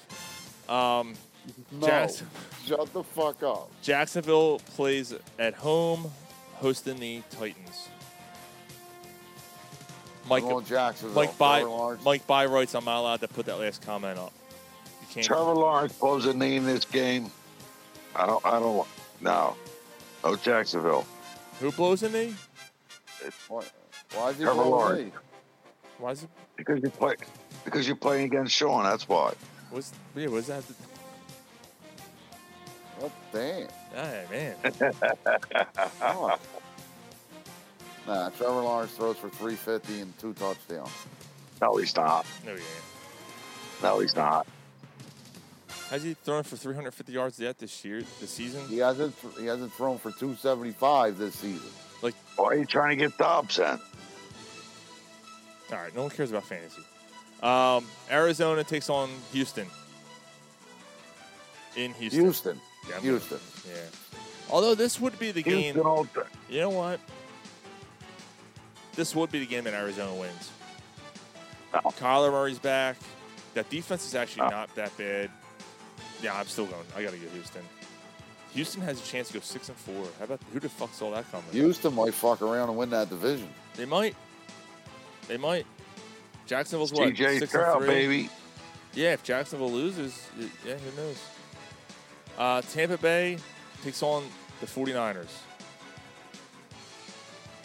Um, No. Shut the fuck up. Jacksonville plays at home, hosting the Titans. Mike, I'm going Jacksonville. Mike, By, Trevor Mike By writes, I'm not allowed to put that last comment up. You can't. Trevor Lawrence blows a knee in this game. I don't. I don't. No. No Jacksonville. Who blows a knee? Why, why is he Trevor blowing Lawrence. me? Why is it? Because you play. Because you're playing against Sean. That's why. What's yeah? What's that? Oh, damn. Ah, man. Fuck. [LAUGHS] Nah, Trevor Lawrence throws for 350 and two touchdowns. No, he's not. No, he ain't. No, he's not. Has he thrown for 350 yards yet this year, this season? He hasn't he hasn't thrown for 275 this season. Like, Why are you trying to get Dobbs then? all right, no one cares about fantasy. Um, Arizona takes on Houston. In Houston. Houston. Houston. Yeah. Although this would be the game. Houston day. You know what? This would be the game that Arizona wins. Oh. Kyler Murray's back. That defense is actually Oh. not that bad. Yeah, I'm still going. I got to go Houston. Houston has a chance to go six and four. How about who the fuck saw that coming? Houston might fuck around and win that division. They might. They might. Jacksonville's what? CJ six Stroud, and three? baby. Yeah, if Jacksonville loses, yeah, who knows? Uh, Tampa Bay takes on the 49ers.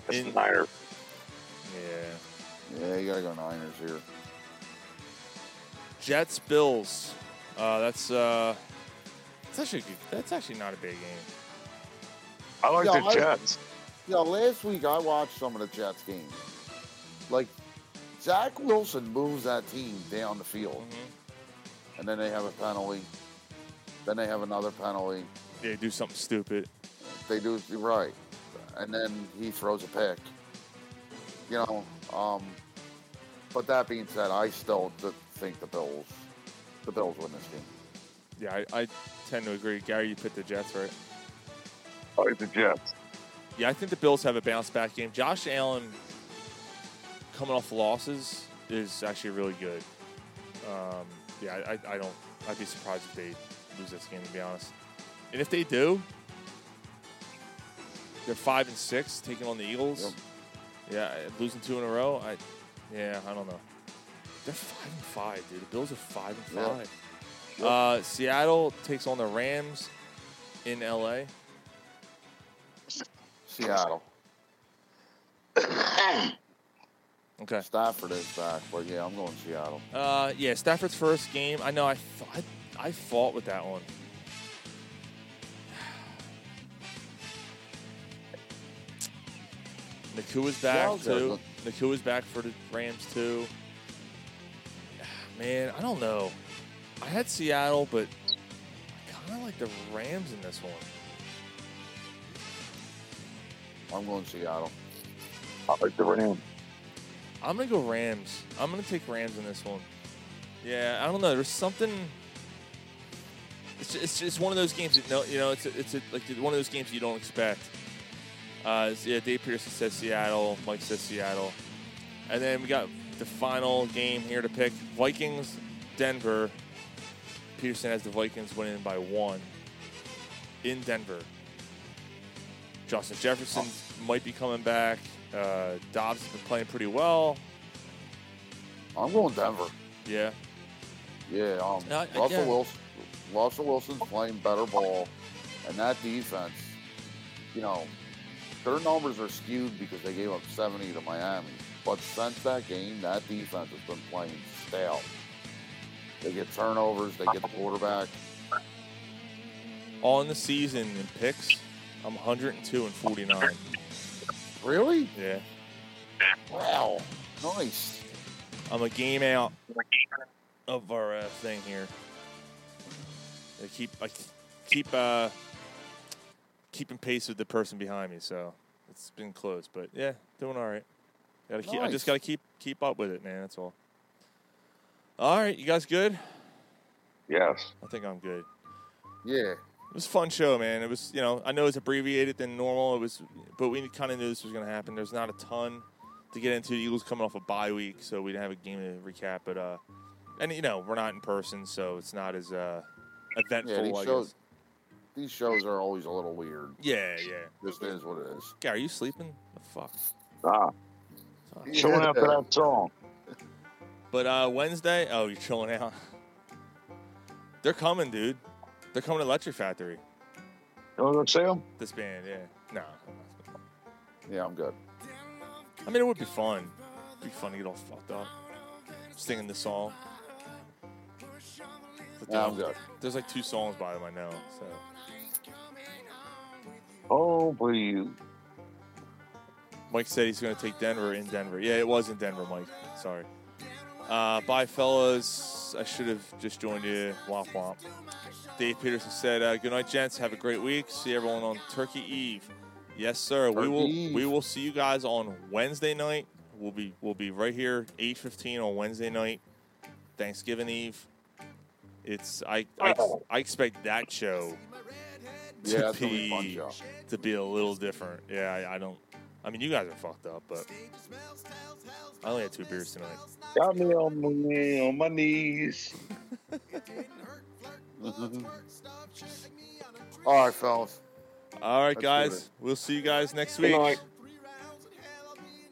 That's In- the Niner. Yeah. Yeah, you gotta go Niners here. Jets Bills. Uh, that's uh, that's actually good. that's actually not a big game. I like Yeah, the I- Jets. Yeah, last week I watched some of the Jets games. Like Zach Wilson moves that team down the field, Mm-hmm. and then they have a penalty. Then they have another penalty. They do something stupid. They do right, and then he throws a pick. You know, um, But that being said, I still think the Bills, the Bills win this game. Yeah, I, I tend to agree. Gary, you picked the Jets, right? I like the Jets. Yeah, I think the Bills have a bounce back game. Josh Allen, coming off losses, is actually really good. Um, yeah, I, I don't. I'd be surprised if they lose this game, to be honest. And if they do, they're five and six, taking on the Eagles. Yeah, losing two in a row. I, yeah, I don't know. They're five and five, dude. The Bills are five and five. Yep. Uh, Seattle takes on the Rams in LA. Seattle. Okay. Stafford is back, but yeah, I'm going Seattle. Uh, yeah, Stafford's first game. I know. I, f- I, I fought with that one. [SIGHS] Nacua's back too. a- Nacua's back for the Rams too. [SIGHS] Man, I don't know. I had Seattle, but I kind of like the Rams in this one. I'm going Seattle. I like the Rams. I'm gonna go Rams. I'm gonna take Rams in this one. Yeah, I don't know. There's something. It's it's just one of those games that no, you know, it's a, it's a, like one of those games you don't expect. Uh, yeah, Dave Pearson says Seattle. Mike says Seattle, and then we got the final game here to pick: Vikings, Denver. Peterson has the Vikings winning by one in Denver. Justin Jefferson might be coming back. Uh, Dobbs has been playing pretty well. I'm going Denver. Yeah. Yeah, um, Uh, Russell yeah. Wilson. Russell Wilson's playing better ball, and that defense, you know, their numbers are skewed because they gave up 70 to Miami. But since that game, that defense has been playing stale. They get turnovers, they get the quarterback. On the season in picks, I'm 102 and 49. Really? Yeah. Wow. Nice. I'm a game out of our uh, thing here. I keep I keep uh, keeping pace with the person behind me, so it's been close. But yeah, doing all right. Gotta keep. I just gotta keep keep up with it, man. That's all. All right, you guys good? Yes. I think I'm good. Yeah. It was a fun show, man. It was, you know, I know it's abbreviated than normal. It was, but we kind of knew this was going to happen. There's not a ton to get into. The Eagles coming off a bye week, so we didn't have a game to recap. But, uh, and you know, we're not in person, so it's not as uh, eventful. Yeah, these I shows, guess. these shows are always a little weird. Yeah, yeah. This is what it is. Gary, are you sleeping? The fuck. Ah. Chilling after that song. But uh, Wednesday, oh, you're chilling out. [LAUGHS] They're coming, dude. They're coming to Electric Factory. You want to go see them? This band, yeah. No. Yeah, I'm good. I mean, it would be fun. It'd be fun to get all fucked up, singing the song. But Yeah, I'm good. There's like two songs by them I know. So Oh, please. Mike said he's going to take Denver in Denver. Yeah, it was in Denver, Mike. Sorry. Uh, bye, fellas. I should have just joined you. Womp womp. Dave Peterson said, uh, "Good night, gents. Have a great week. See everyone on Turkey Eve." Yes, sir. we will. We will see you guys on Wednesday night. We'll be. We'll be right here, eight fifteen on Wednesday night, Thanksgiving Eve. It's. I. I, oh. I expect that show to Yeah, be be a show. to be a little different. Yeah, I, I don't. I mean, you guys are fucked up, but I only had two beers tonight. Got me on my, on my knees. [LAUGHS] All right, fellas. All right, Let's guys. it. We'll see you guys next Good week. night.